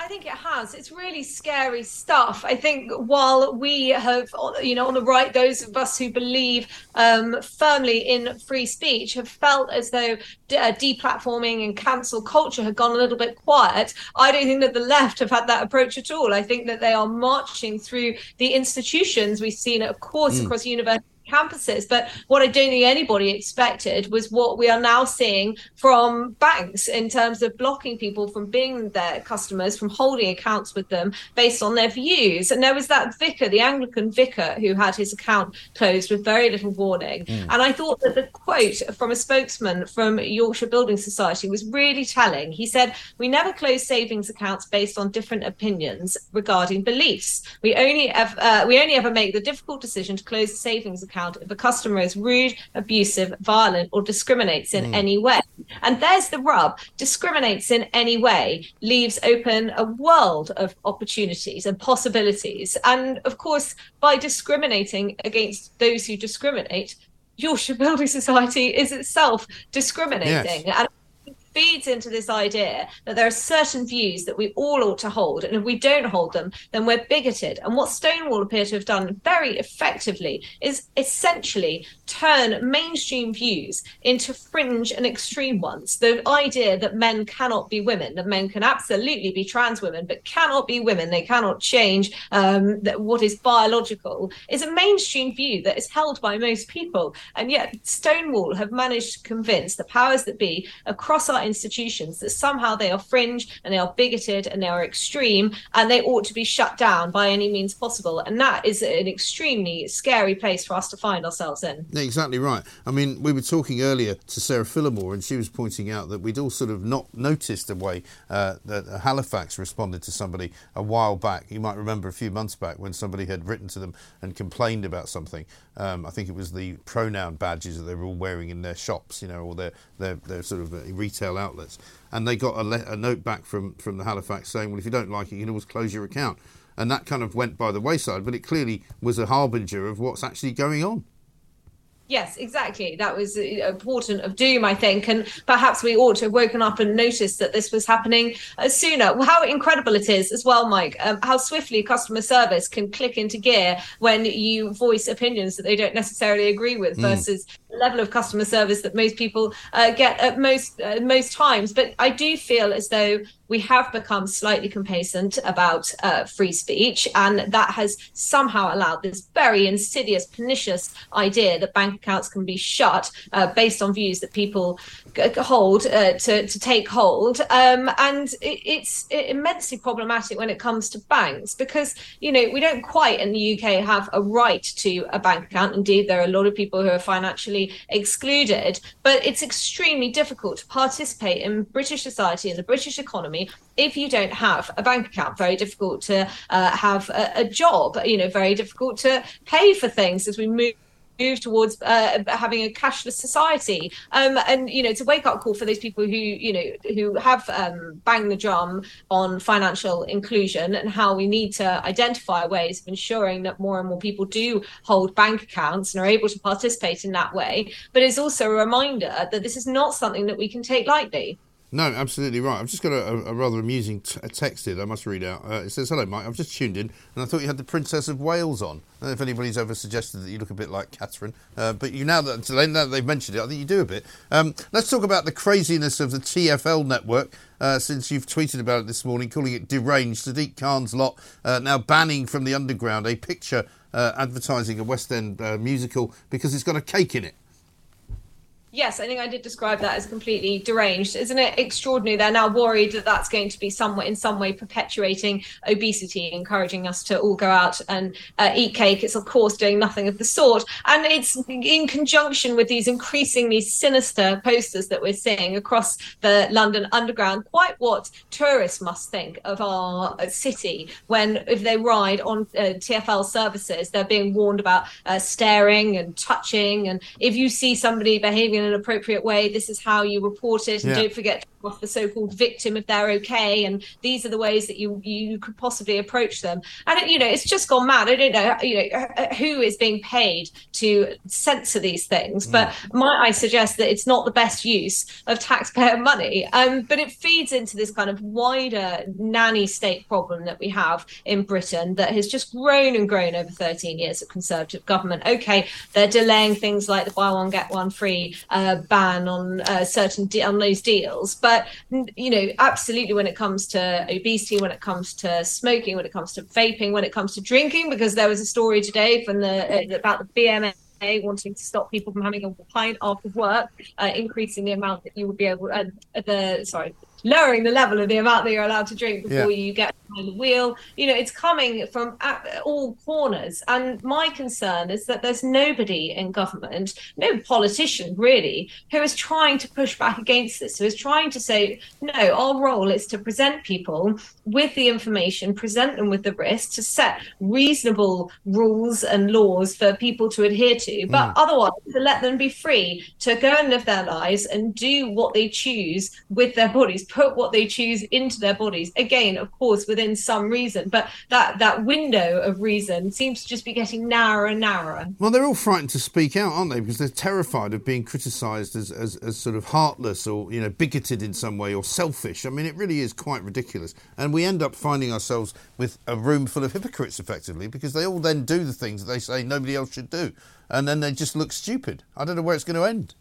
I think it has. It's really scary stuff. I think while we have, you know, on the right, those of us who believe um, firmly in free speech have felt as though de- uh, deplatforming and cancel culture had gone a little bit quiet. I don't think that the left have had that approach at all. I think that they are marching through the institutions. We've seen it, of course, mm. across universities campuses. But what I don't think anybody expected was what we are now seeing from banks in terms of blocking people from being their customers, from holding accounts with them based on their views. And there was that vicar, the Anglican vicar, who had his account closed with very little warning. Mm. And I thought that the quote from a spokesman from Yorkshire Building Society was really telling. He said, We never close savings accounts based on different opinions regarding beliefs. We only ever, uh, we only ever make the difficult decision to close a savings account if a customer is rude, abusive, violent, or discriminates in mm. any way. And there's the rub discriminates in any way leaves open a world of opportunities and possibilities. And of course, by discriminating against those who discriminate, Yorkshire Building Society is itself discriminating. Yes. And feeds into this idea that there are certain views that we all ought to hold, and if we don't hold them, then we're bigoted. And what Stonewall appear to have done very effectively is essentially turn mainstream views into fringe and extreme ones. The idea that men cannot be women, that men can absolutely be trans women, but cannot be women, they cannot change um, what is biological, is a mainstream view that is held by most people. And yet, Stonewall have managed to convince the powers that be across our institutions that somehow they are fringe and they are bigoted and they are extreme and they ought to be shut down by any means possible. And that is an extremely scary place for us to find ourselves in. Yeah, exactly right. I mean, we were talking earlier to Sarah Phillimore, and she was pointing out that we'd all sort of not noticed the way uh, that Halifax responded to somebody a while back. You might remember a few months back when somebody had written to them and complained about something. Um, I think it was the pronoun badges that they were all wearing in their shops, you know, or their their, their sort of uh, retail outlets. And they got a, le- a note back from, from the Halifax saying, well, if you don't like it, you can always close your account. And that kind of went by the wayside, but it clearly was a harbinger of what's actually going on. Yes, exactly. That was a portent of doom, I think. And perhaps we ought to have woken up and noticed that this was happening uh, sooner. How incredible it is as well, Mike, um, how swiftly customer service can click into gear when you voice opinions that they don't necessarily agree with mm. versus the level of customer service that most people uh, get at most uh, most times. But I do feel as though we have become slightly complacent about uh, free speech, and that has somehow allowed this very insidious, pernicious idea that bank accounts can be shut uh, based on views that people hold uh, to, to take hold. Um, and it, it's immensely problematic when it comes to banks because, you know, we don't quite in the UK have a right to a bank account. Indeed, there are a lot of people who are financially excluded, but it's extremely difficult to participate in British society and the British economy if you don't have a bank account very difficult to uh, have a, a, job you know very difficult to pay for things as we move move towards uh, having a cashless society. Um, and you know it's a wake up call for those people who you know who have um, banged the drum on financial inclusion and how we need to identify ways of ensuring that more and more people do hold bank accounts and are able to participate in that way. But it's also a reminder that this is not something that we can take lightly no, absolutely right. I've just got a, a rather amusing t- text here I must read out. Uh, it says, Hello, Mike. I've just tuned in and I thought you had the Princess of Wales on. I don't know if anybody's ever suggested that you look a bit like Catherine, uh, but you now that, now that they've mentioned it, I think you do a bit. Um, let's talk about the craziness of the TFL network. Uh, since you've tweeted about it this morning, calling it deranged. Sadiq Khan's lot uh, now banning from the underground a picture uh, advertising a West End uh, musical because it's got a cake in it. Yes, I think I did describe that as completely deranged. Isn't it extraordinary? They're now worried that that's going to be somewhat in some way perpetuating obesity, encouraging us to all go out and uh, eat cake. It's of course doing nothing of the sort, and it's in conjunction with these increasingly sinister posters that we're seeing across the London Underground. Quite what tourists must think of our city when, if they ride on uh, TFL services, they're being warned about uh, staring and touching, and if you see somebody behaving in an appropriate way. This is how you report it, and yeah. don't forget off the so-called victim if they're okay and these are the ways that you you could possibly approach them. And you know it's just gone mad. I don't know you know uh, uh, who is being paid to censor these things but mm. might i suggest that it's not the best use of taxpayer money. Um, but it feeds into this kind of wider nanny state problem that we have in britain that has just grown and grown over 13 years of conservative government. Okay they're delaying things like the buy one get one free uh, ban on uh, certain de- on those deals but but you know absolutely when it comes to obesity when it comes to smoking when it comes to vaping when it comes to drinking because there was a story today from the uh, about the bma wanting to stop people from having a pint after work, uh, increasing the amount that you would be able, uh, the sorry, lowering the level of the amount that you're allowed to drink before Yeah. you get behind the wheel. You know, it's coming from at all corners. And my concern is that there's nobody in government, no politician really, who is trying to push back against this, who is trying to say, no, our role is to present people with the information, present them with the risk, to set reasonable rules and laws for people to adhere to, but Mm. otherwise to let them be free to go and live their lives and do what they choose with their bodies, put what they choose into their bodies. Again, of course, within some reason, but that that window of reason seems to just be getting narrower and narrower. Well, they're all frightened to speak out, aren't they? Because they're terrified of being criticised as, as, as sort of heartless or you know bigoted in some way or selfish. I mean, it really is quite ridiculous, and we end up finding ourselves with a room full of hypocrites, effectively, because they all then do the things that they say nobody else should do, and then they just look stupid. I don't know where it's going to end.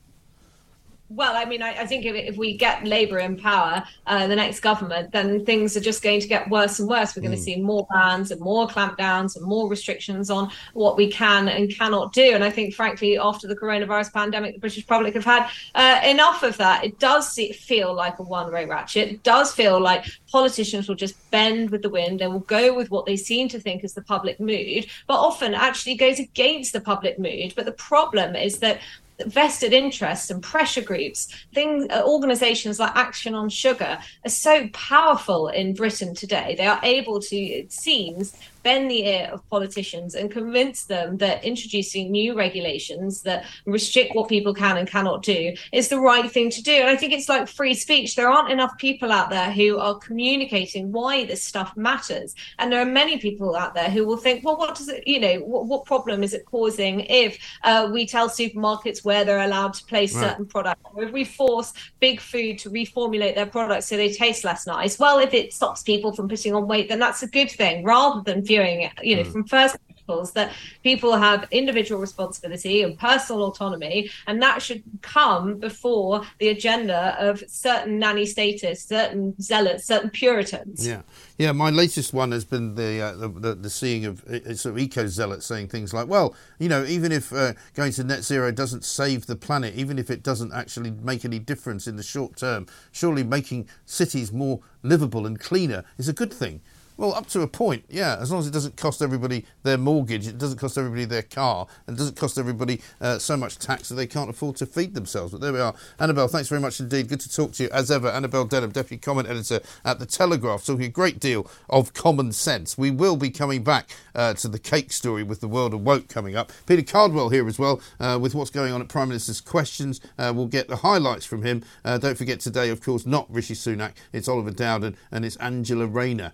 Well, I mean, I, I think if, if we get Labour in power, uh, the next government, then things are just going to get worse and worse. We're going to Mm. see more bans and more clampdowns and more restrictions on what we can and cannot do. And I think, frankly, after the coronavirus pandemic, the British public have had uh, enough of that. It does see, feel like a one-way ratchet. It does feel like politicians will just bend with the wind. They will go with what they seem to think is the public mood, but often actually goes against the public mood. But the problem is that vested interests and pressure groups, things, uh, organizations like Action on Sugar are so powerful in Britain today. They are able to, it seems, bend the ear of politicians and convince them that introducing new regulations that restrict what people can and cannot do is the right thing to do. And I think it's like free speech. There aren't enough people out there who are communicating why this stuff matters. And there are many people out there who will think, well, what does it, you know, what, what problem is it causing if uh, we tell supermarkets where they're allowed to place Right. certain products, or if we force big food to reformulate their products so they taste less nice? Well, if it stops people from putting on weight, then that's a good thing rather than viewing it, you know, Mm. from first principles that people have individual responsibility and personal autonomy, and that should come before the agenda of certain nanny status, certain zealots, certain Puritans. Yeah, yeah. My latest one has been the uh, the, the, the seeing of uh, sort of eco zealots saying things like, "Well, you know, even if uh, going to net zero doesn't save the planet, even if it doesn't actually make any difference in the short term, surely making cities more livable and cleaner is a good thing." Well, up to a point, yeah. As long as it doesn't cost everybody their mortgage, it doesn't cost everybody their car, and doesn't cost everybody uh, so much tax that they can't afford to feed themselves. But there we are. Annabel, thanks very much indeed. Good to talk to you as ever. Annabel Denham, Deputy Comment Editor at The Telegraph, talking a great deal of common sense. We will be coming back uh, to the cake story with the world of woke coming up. Peter Cardwell here as well uh, with what's going on at Prime Minister's Questions. Uh, we'll get the highlights from him. Uh, don't forget today, of course, not Rishi Sunak. It's Oliver Dowden and it's Angela Rayner.